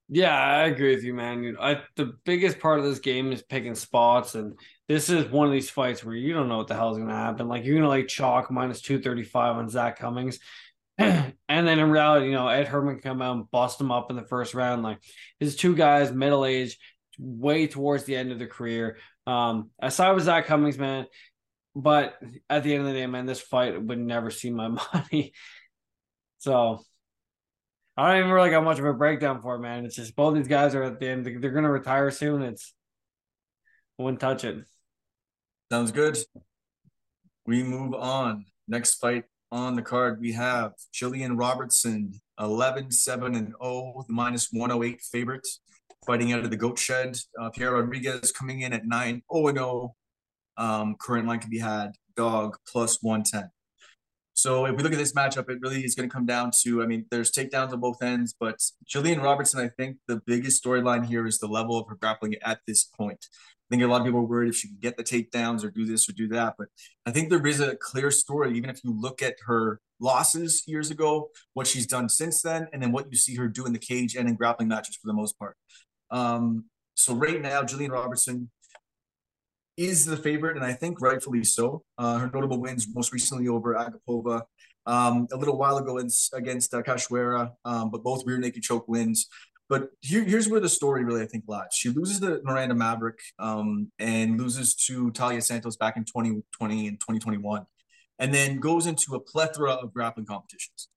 Yeah, I agree with you, man. I the biggest part of this game is picking spots, and this is one of these fights where you don't know what the hell is going to happen. Like you're going to like chalk minus two thirty five on Zak Cummings, and then in reality, you know, Ed Herman come out and bust him up in the first round. Like his two guys, middle age, way towards the end of their career. Um, aside with Zach Cummings, man, but at the end of the day, man, this fight would never see my money. so I don't even really got much of a breakdown for it, man. It's just both these guys are at the end. They're going to retire soon. It's I wouldn't touch it. Sounds good. We move on. Next fight on the card, we have Jillian Robertson, 11 7 and 0, the minus 108 favorite, fighting out of the goat shed. Uh, Piera Rodriguez coming in at 9 0 and 0. Um, current line can be had dog plus 110. So if we look at this matchup, it really is going to come down to, I mean, there's takedowns on both ends, but Jillian Robertson, I think the biggest storyline here is the level of her grappling at this point. Think a lot of people are worried if she can get the takedowns or do this or do that, but I think there is a clear story, even if you look at her losses years ago, what she's done since then, and then what you see her do in the cage and in grappling matches for the most part. Um, so right now, Jillian Robertson is the favorite, and I think rightfully so. Uh, her notable wins most recently over Agapova, um, a little while ago against uh, um, but both rear naked choke wins. But here, here's where the story really, I think, lies. She loses to Miranda Maverick um, and loses to Taila Santos back in 2020 and 2021, and then goes into a plethora of grappling competitions.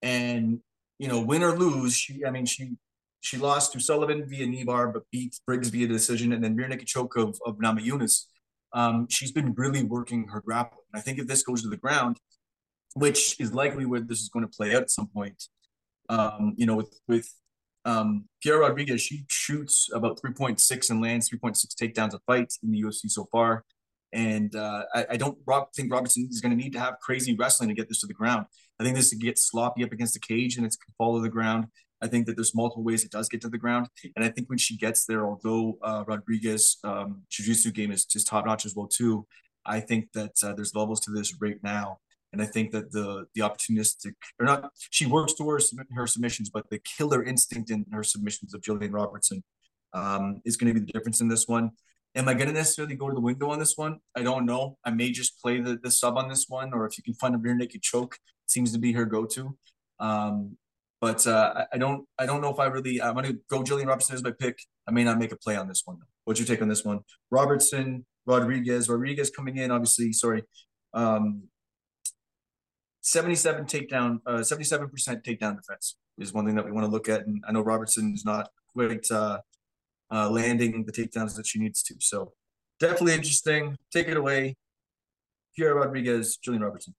And, you know, win or lose, she, I mean, she she lost to Sullivan via knee bar, but beat Briggs via decision, and then rear naked choke of, of Namajunas. Um, she's been really working her grappling. I think if this goes to the ground, which is likely where this is going to play out at some point, um, you know, with with um, Piera Rodriguez, she shoots about 3.6 and lands 3.6 takedowns a fight in the UFC so far. And uh, I, I, don't think Robertson is going to need to have crazy wrestling to get this to the ground. I think this gets sloppy up against the cage and it's fall to the ground. I think that there's multiple ways it does get to the ground. And I think when she gets there, although uh, Rodriguez um, jiu-jitsu game is just top notch as well too, I think that uh, there's levels to this right now. And I think that the the opportunistic or not, she works towards her submissions, but the killer instinct in her submissions of Jillian Robertson um, is going to be the difference in this one. Am I going to necessarily go to the window on this one? I don't know. I may just play the, the sub on this one, or if you can find a rear naked choke, seems to be her go to. Um, but uh, I don't I don't know if I really I'm gonna go Jillian Robertson as my pick. I may not make a play on this one though. What's your take on this one? Robertson, Rodriguez, Rodriguez coming in, obviously, sorry. Um 77 takedown, uh 77% takedown defense is one thing that we want to look at. And I know Robertson is not quite uh, uh landing the takedowns that she needs to. So definitely interesting. Take it away. Piera Rodriguez, Jillian Robertson.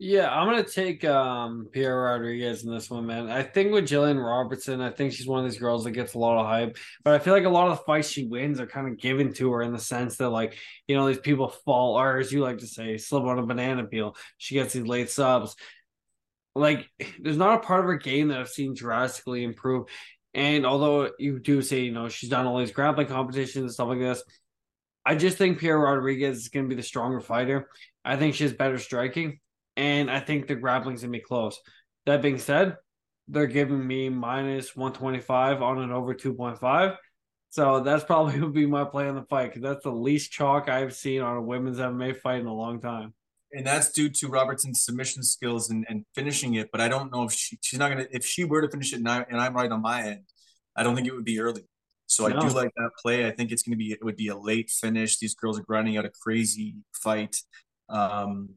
Yeah, I'm gonna take um Piera Rodriguez in this one, man. I think with Jillian Robertson, I think she's one of these girls that gets a lot of hype, but I feel like a lot of the fights she wins are kind of given to her in the sense that, like, you know, these people fall, or as you like to say, slip on a banana peel. She gets these late subs. Like, there's not a part of her game that I've seen drastically improve. And although you do say, you know, she's done all these grappling competitions and stuff like this, I just think Piera Rodriguez is to be the stronger fighter. I think she has better striking and I think the grappling's gonna be close. That being said, they're giving me minus 125 on an over 2.5. So that's probably would be my play on the fight because that's the least chalk I've seen on a women's MMA fight in a long time. And that's due to Robertson's submission skills and, and finishing it. But I don't know if she, she's not gonna if she were to finish it and, I, and I'm right on my end, I don't think it would be early. So no. I do like that play. I think it's gonna be it would be a late finish. These girls are grinding out a crazy fight. Um,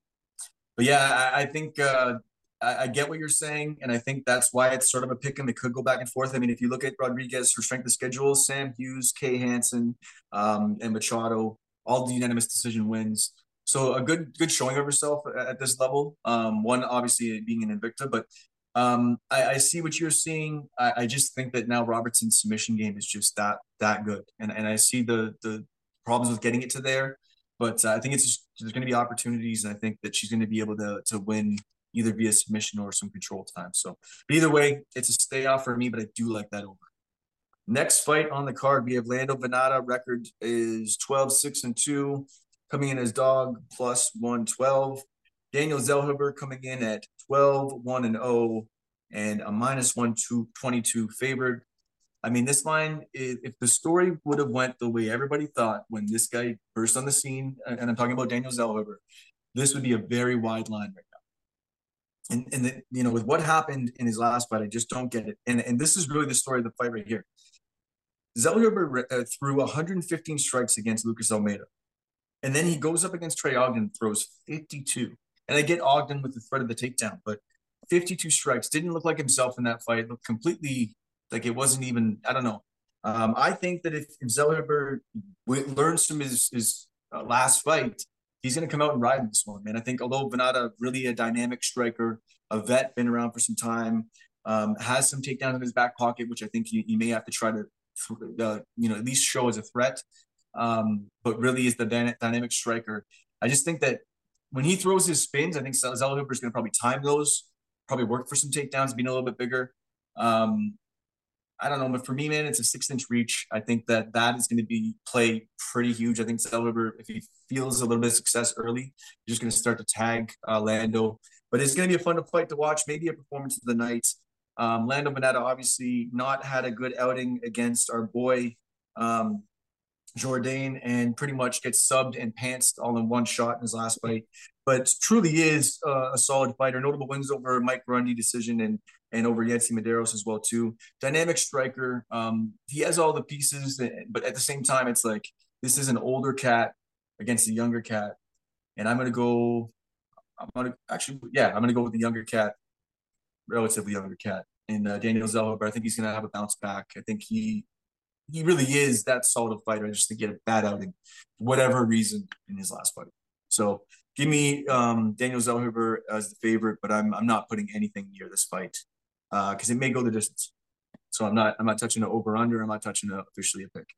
but yeah, I, I think uh, I, I, get what you're saying, and I think that's why it's sort of a pick 'em. It could go back and forth. I mean, if you look at Rodriguez, for strength of schedule, Sam Hughes, Kay Hansen, um, and Machado, all the unanimous decision wins. So a good good showing of herself at, at this level. Um, one obviously being an Invicta, but um, I, I, see what you're seeing. I, I, just think that now Robertson's submission game is just that that good, and and I see the the problems with getting it to there. But uh, I think it's just, there's going to be opportunities, and I think that she's going to be able to to win either via submission or some control time. So, either way, it's a stay off for me, but I do like that over. Next fight on the card, we have Lando Vannata. Record is 12 6 and 2, coming in as dog plus 112. Daniel Zellhuber coming in at 12 1 and 0 and a minus 1 2 22 favored. I mean, this line, if the story would have went the way everybody thought when this guy burst on the scene, and I'm talking about Daniel Zellhuber, this would be a very wide line right now. and and the, you know with what happened in his last fight, I just don't get it. And and this is really the story of the fight right here. Zellhuber uh, threw 115 strikes against Lucas Almeida, and then he goes up against Trey Ogden throws 52. And I get Ogden with the threat of the takedown, but 52 strikes didn't look like himself in that fight. Looked completely like it wasn't even. I don't know. Um, I think that if, if Zellhuber learns from his his uh, last fight, he's going to come out and ride this one, man. I think although Vannata really a dynamic striker, a vet, been around for some time, um, has some takedowns in his back pocket, which I think he, he may have to try to, uh, you know, at least show as a threat. Um, but really is the dyna- dynamic striker. I just think that when he throws his spins, I think Zellhuber is going to probably time those, probably work for some takedowns, being a little bit bigger. Um, I don't know, but for me, man, it's a six inch reach. I think that that is going to be play pretty huge. I think Zellhuber, if he feels a little bit of success early, he's just going to start to tag uh, Lando. But it's going to be a fun fight to watch. Maybe a performance of the night. Um, Lando Vannata obviously not had a good outing against our boy um, Jourdain and pretty much gets subbed and pantsed all in one shot in his last fight. But truly is uh, a solid fighter. Notable wins over Mike Grundy decision and and over Yancy Medeiros as well too. Dynamic striker. Um, he has all the pieces, but at the same time, it's like this is an older cat against a younger cat, and I'm gonna go. I'm gonna actually, yeah, I'm gonna go with the younger cat, relatively younger cat, and uh, Daniel But I think he's gonna have a bounce back. I think he he really is that solid fighter. I just think he had a bad outing, whatever reason in his last fight. So give me um, Daniel Zellhuber as the favorite, but I'm I'm not putting anything near this fight because uh, it may go the distance. So I'm not I'm not touching the over under. I'm not touching the officially a pick.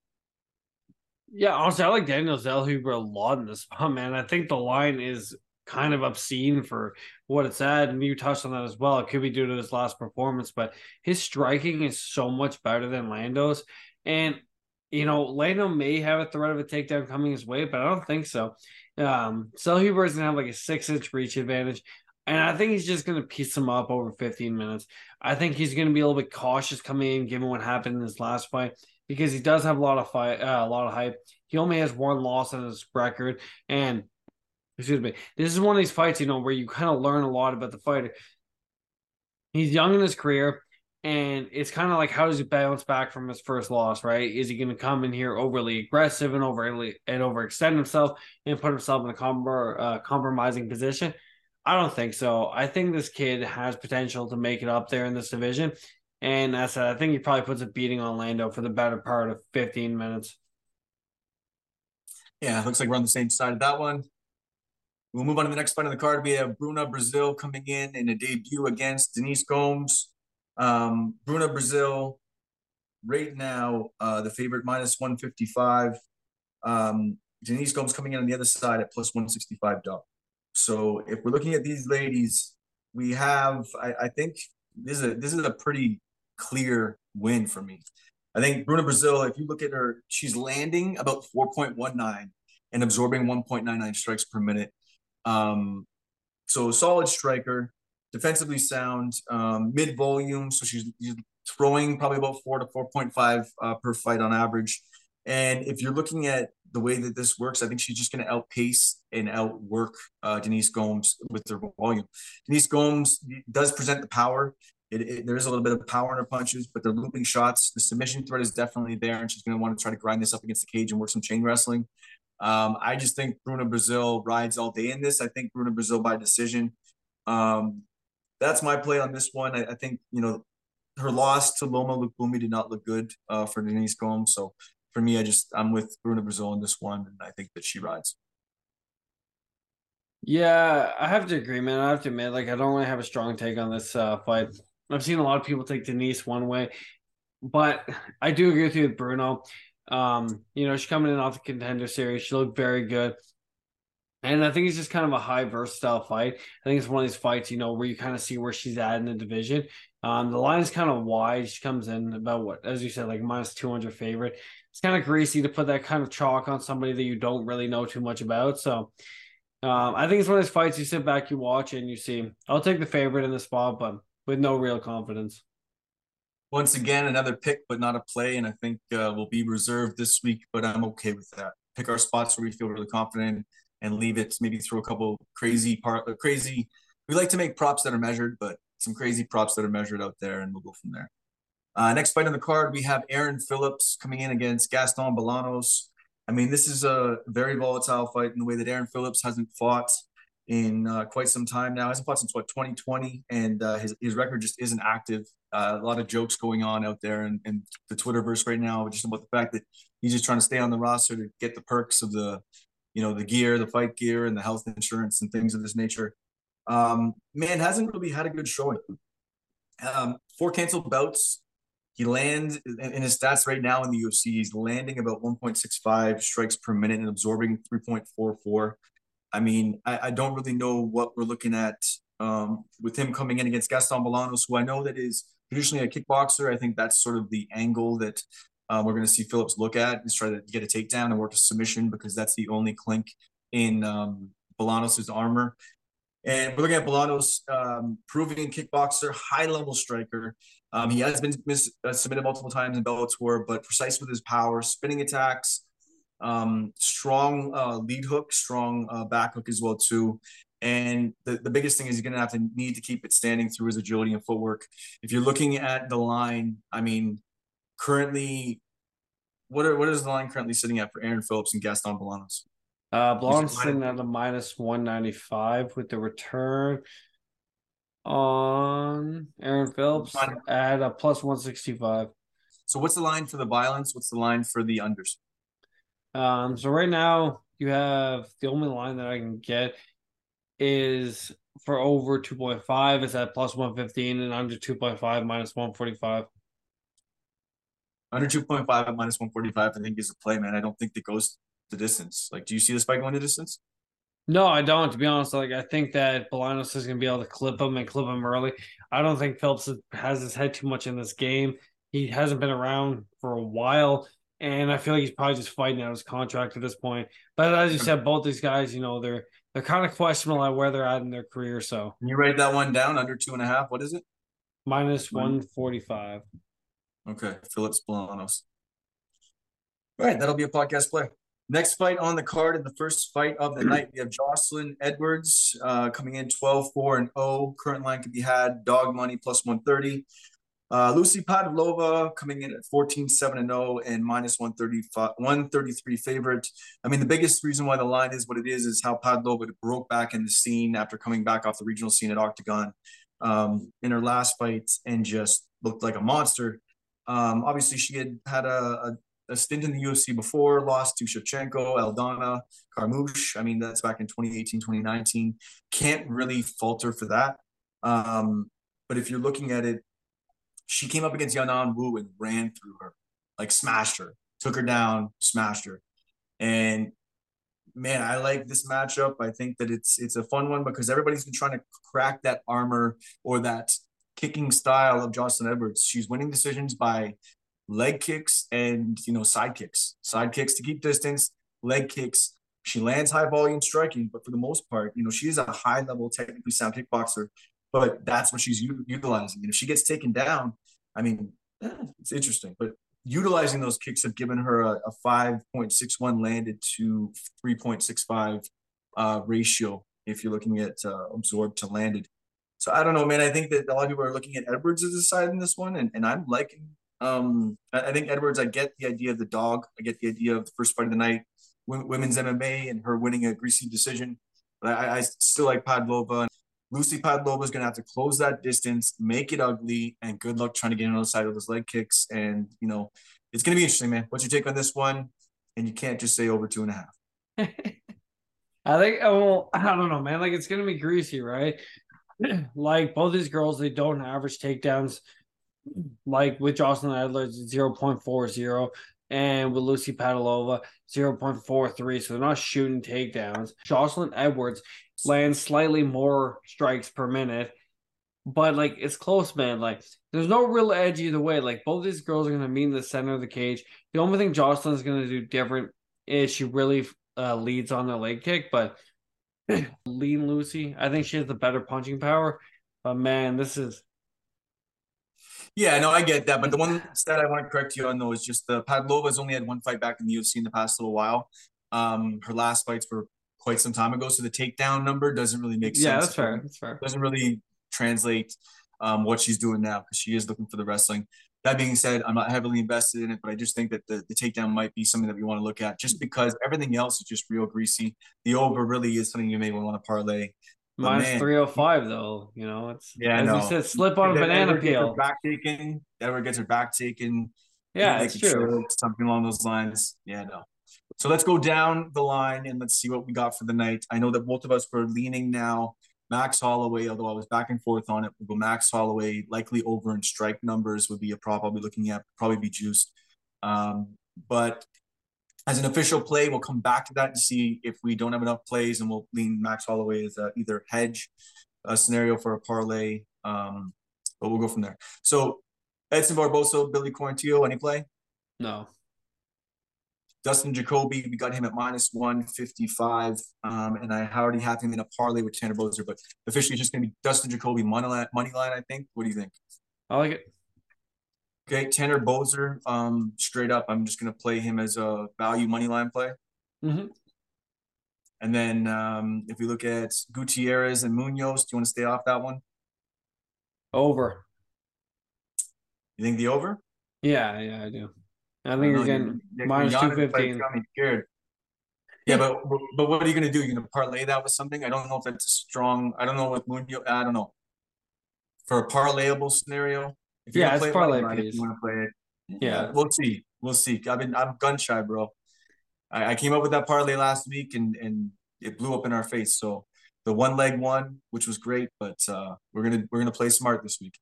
Yeah, honestly, I like Daniel Zellhuber a lot in this spot, man. I think the line is kind of obscene for what it's at, and you touched on that as well. It could be due to his last performance, but his striking is so much better than Lando's. And you know, Lando may have a threat of a takedown coming his way, but I don't think so. Um, Zellhuber is gonna have like a six inch reach advantage. And I think he's just to piece him up over 15 minutes. I think he's to be a little bit cautious coming in, given what happened in his last fight, because he does have a lot of fight, uh, a lot of hype. He only has one loss on his record, and excuse me, this is one of these fights, you know, where you kind of learn a lot about the fighter. He's young in his career, and it's kind of like how does he bounce back from his first loss, right? Is he going to come in here overly aggressive and overly and overextend himself and put himself in a com- uh, compromising position? I don't think so. I think this kid has potential to make it up there in this division. And as I said, I think he probably puts a beating on Lando for the better part of 15 minutes. Yeah, looks like we're on the same side of that one. We'll move on to the next fight on the card. We have Bruna Brasil coming in in a debut against Denise Gomes. Um, Bruna Brasil, right now, uh, the favorite minus 155. Um, Denise Gomes coming in on the other side at plus 165 dollars. So if we're looking at these ladies, we have I, I think this is a this is a pretty clear win for me. I think Bruna Brasil, if you look at her, she's landing about 4.19 and absorbing 1.99 strikes per minute. Um, so a solid striker, defensively sound, um, mid volume. So she's, she's, throwing probably about four to 4.5 uh, per fight on average. And if you're looking at the way that this works, I think she's just going to outpace and outwork uh, Denise Gomes with her volume. Denise Gomes does present the power. It, it, there is a little bit of power in her punches, but the looping shots, the submission threat is definitely there, and she's going to want to try to grind this up against the cage and work some chain wrestling. Um, I just think Bruna Brasil rides all day in this. I think Bruna Brasil by decision. Um, that's my play on this one. I, I, think you know her loss to Loma Lookboonmee did not look good uh, for Denise Gomes, so for me, I just I'm with Bruna Brasil on this one, and I think that she rides. Yeah, I have to agree, man. I have to admit, like, I don't really have a strong take on this uh, fight. I've seen a lot of people take Denise one way, but I do agree with you with Bruno. Um, you know, she's coming in off the contender series. She looked very good. And I think it's just kind of a high versatile fight. I think it's one of these fights, you know, where you kind of see where she's at in the division. Um, the line is kind of wide. She comes in about what, as you said, like minus 200 favorite it's kind of greasy to put that kind of chalk on somebody that you don't really know too much about. So um, I think it's one of those fights you sit back, you watch, and you see. I'll take the favorite in the spot, but with no real confidence. Once again, another pick, but not a play, and I think uh, will be reserved this week. But I'm okay with that. Pick our spots where we feel really confident, and leave it. Maybe throw a couple crazy part, uh, crazy we like to make props that are measured, but some crazy props that are measured out there, and we'll go from there. Uh, next fight on the card, we have Aaron Phillips coming in against Gaston Bolanos. I mean, this is a very volatile fight in the way that Aaron Phillips hasn't fought in uh, quite some time now. Hasn't fought since what 2020, and uh, his his record just isn't active. Uh, a lot of jokes going on out there and, in the Twitterverse right now, just about the fact that he's just trying to stay on the roster to get the perks of the, you know, the gear, the fight gear, and the health insurance and things of this nature. Um, man hasn't really had a good showing. Um, four canceled bouts. He lands in his stats right now in the UFC. He's landing about 1.65 strikes per minute and absorbing 3.44. I mean, I, I don't really know what we're looking at um, with him coming in against Gaston Bolanos, who I know that is traditionally a kickboxer. I think that's sort of the angle that um, we're going to see Phillips look at is try to get a takedown and work a submission because that's the only clink in um, Bolanos's armor. And we're looking at Bolanos, um, proving kickboxer, high level striker. Um, he has been mis- uh, submitted multiple times in Bellator, but precise with his power, spinning attacks, um, strong uh, lead hook, strong uh, back hook as well too. And the, the biggest thing is you're going to have to need to keep it standing through his agility and footwork. If you're looking at the line, I mean, currently, what are, what is the line currently sitting at for Aaron Phillips and Gaston Bolanos? Uh, Blonde's sitting at a minus 195 with the return on Aaron Phillips at a plus 165. So what's the line for the violence? What's the line for the unders? Um, so right now you have the only line that I can get is for over 2.5 is at plus 115 and under 2.5 minus 145. Under 2.5 at minus 145, I think is a play, man. I don't think it goes the distance. Like, do you see this fight going the distance? No, I don't. To be honest, like I think that Bolanos is going to be able to clip him and clip him early. I don't think Phelps has his head too much in this game. He hasn't been around for a while, and I feel like he's probably just fighting out his contract at this point. But as you said, both these guys, you know, they're they're kind of questionable at where they're at in their career. So Can you write that one down under two and a half. What is it? minus one forty five. Okay, Phillips Bolanos. All right, that'll be a podcast play. Next fight on the card in the first fight of the night, we have Jocelyn Edwards uh, coming in 12 4 and 0. Current line could be had dog money plus 130. Uh, Lucy Padlova coming in at 14 7 and 0 and minus 135, 133 favorite. I mean, the biggest reason why the line is what it is is how Padlova broke back in the scene after coming back off the regional scene at Octagon um, in her last fight and just looked like a monster. Um, obviously, she had had a, a, a, stint in the UFC before, lost to Shevchenko, Aldana, Carmouche. I mean, that's back in 2018, 2019. Can't really falter for that. Um, but if you're looking at it, she came up against Yanan Wu and ran through her, like smashed her, took her down, smashed her. And man, I like this matchup. I think that it's it's a fun one because everybody's been trying to crack that armor or that kicking style of Jocelyn Edwards. She's winning decisions by leg kicks and you know side kicks, side kicks to keep distance, leg kicks. She lands high volume striking, but for the most part, you know she is a high level technically sound kickboxer. But that's what she's u- utilizing. And if she gets taken down, I mean, it's interesting. But utilizing those kicks have given her a, a 5.61 landed to 3.65 uh, ratio if you're looking at uh, absorbed to landed. So I don't know, man. I think that a lot of people are looking at Edwards as a side in this one, and, and I'm liking. Um, I, think Edwards. I get the idea of the dog. I get the idea of the first fight of the night, women's MMA, and her winning a greasy decision. But I, I still like Pavlova. Lucy Pavlova is going to have to close that distance, make it ugly, and good luck trying to get on the side of those leg kicks. And you know, it's going to be interesting, man. What's your take on this one? And you can't just say over two and a half. I think. Well, I don't know, man. Like it's going to be greasy, right? like both these girls, they don't average takedowns. Like with Jocelyn Edwards, 0.40, and with Lucy Pavlova, 0.43. So they're not shooting takedowns. Jocelyn Edwards lands slightly more strikes per minute, but like it's close, man. Like there's no real edge either way. Like both these girls are gonna meet in the center of the cage. The only thing Jocelyn's gonna do different is she really uh, leads on the leg kick, but lean Lucy. I think she has the better punching power. But man, this is yeah, no, I get that. But the one stat I want to correct you on though is just the Pavlova's only had one fight back in the UFC in the past little while. Um, her last fights were quite some time ago. So the takedown number doesn't really make sense. Yeah, that's fair. That's fair. Doesn't really translate um, what she's doing now because she is looking for the wrestling. That being said, I'm not heavily invested in it, but I just think that the, the takedown might be something that we want to look at just mm. because everything else is just real greasy. The over really is something you may want to parlay. But Minus man, 305 though, you know, it's Yeah, as know. we said, slip on a banana Edward gets her peel. Back taken. Edward gets her back taken. Yeah, it's true. Something along those lines. Yeah, no. So let's go down the line and let's see what we got for the night. I know that both of us were leaning now Max Holloway, although I was back and forth on it. We'll go Max Holloway, likely over in strike numbers would be a prop I'll be looking at, probably be juiced. Um, but as an official play, we'll come back to that and see if we don't have enough plays, and we'll lean Max Holloway as a, either hedge a scenario for a parlay. Um, but we'll go from there. So Edson Barbosa, Billy Quarantillo, any play? No. Dustin Jacoby, we got him at minus 155. Um, and I already have him in a parlay with Tanner Boser, but officially it's just going to be Dustin Jacoby money line, money line, I think. What do you think? I like it. Okay, Tanner Boser, um, straight up, I'm just going to play him as a value money line play. Mhm. And then um, if we look at Gutierrez and Munhoz, do you want to stay off that one? Over. You think the over? Yeah, yeah, I do. I think you're getting minus two fifteen. scared. Yeah, but but what are you gonna do? You're gonna parlay that with something? I don't know if that's a strong. I don't know what Munhoz. I don't know. For a parlayable scenario, if Yeah, it's parlay line, if you want to play it, Yeah. we'll see. We'll see. I've been I'm gun shy, bro. I, I came up with that parlay last week and and it blew up in our face. So the one leg one, which was great, but uh, we're gonna we're gonna play smart this week.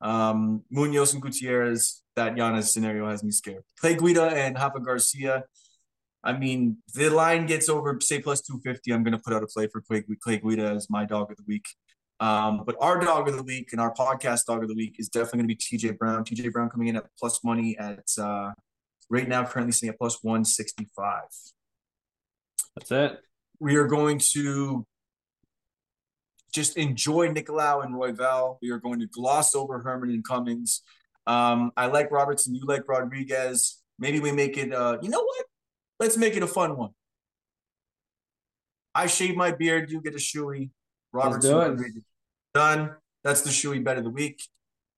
Um, Munhoz and Gutierrez, that Giannis scenario has me scared. Clay Guida and Rafa Garcia. I mean, the line gets over, say, plus 250. I'm going to put out a play for Clay, Clay Guida as my dog of the week. Um, but our dog of the week and our podcast dog of the week is definitely going to be TJ Brown. TJ Brown coming in at plus money at uh, right now, currently sitting at plus 165. That's it. We are going to just enjoy Nicolau and Royval. We are going to gloss over Herman and Cummings. Um, I like Robertson. You like Rodriguez. Maybe we make it. Uh, you know what? Let's make it a fun one. I shave my beard. You get a shoey. Robertson. Done. That's the shoey bet of the week.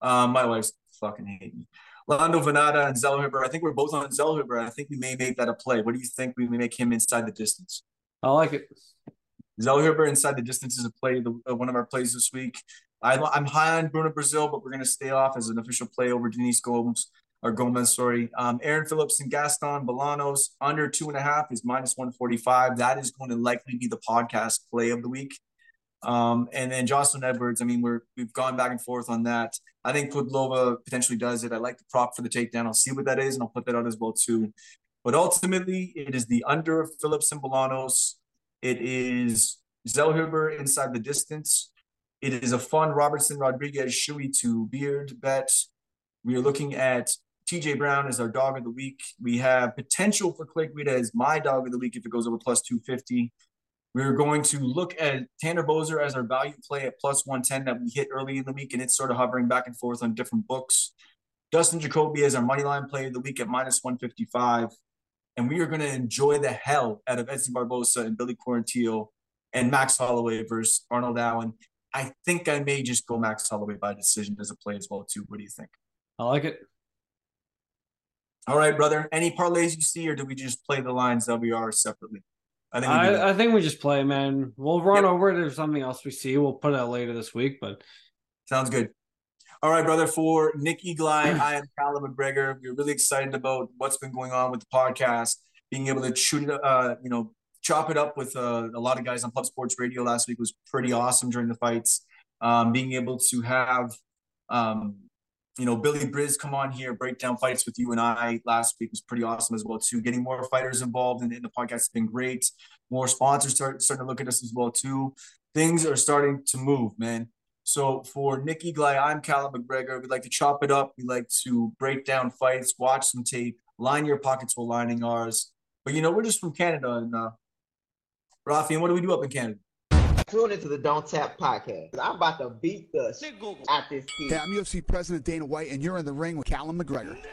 Um, my wife's fucking hate me. Lando Vannata and Zellhuber. I think we're both on Zellhuber. I think we may make that a play. What do you think? We may make him inside the distance. I like it. Zellhuber inside the distance is a play, the, uh, one of our plays this week. I, I'm high on Bruno Brazil, but we're going to stay off as an official play over Denise Gomes or Gomez. Sorry, um, Aaron Phillips and Gaston Bolanos under two and a half is minus 145. That is going to likely be the podcast play of the week. Um, and then Jocelyn Edwards. I mean, we're we've gone back and forth on that. I think Pudlova potentially does it. I like the prop for the takedown. I'll see what that is, and I'll put that out as well too. But ultimately, it is the under of Phillips and Bolanos. It is Zellhuber inside the distance. It is a fun Robertson Rodriguez shoey to Beard bet. We are looking at TJ Brown as our dog of the week. We have potential for Clay Guida as my dog of the week if it goes over plus 250. We're going to look at Tanner Boser as our value play at plus 110 that we hit early in the week, and it's sort of hovering back and forth on different books. Dustin Jacoby as our money line play of the week at minus 155. And we are going to enjoy the hell out of Edson Barbosa and Billy Quarantillo and Max Holloway versus Arnold Allen. I think I may just go Max Holloway by decision as a play as well, too. What do you think? I like it. All right, brother. Any parlays you see, or do we just play the lines WR separately? I think we. I, I think we just play, man. We'll run Yep. over it if something else we see. We'll put it out later this week, but Sounds good. All right, brother. For Nick Eagleye, I am Callum McGregor. We're really excited about what's been going on with the podcast, being able to shoot uh, you know, chop it up with uh, a lot of guys on Pub Sports Radio last week was pretty awesome during the fights. Um, being able to have, um, you know, Billy Briz come on here, break down fights with you and I last week was pretty awesome as well too. Getting more fighters involved in, in the podcast has been great. More sponsors start starting to look at us as well too. Things are starting to move, man. So for Nick Eagleye, I'm Callum McGregor. We like to chop it up. We like to break down fights, watch some tape, line your pockets while lining ours. But you know, we're just from Canada, and uh, Rafi, and what do we do up in Canada? Tune into the Don't Tap podcast. I'm about to beat the shit out this Hey, kid. I'm UFC President Dana White, and you're in the ring with Callum McGregor.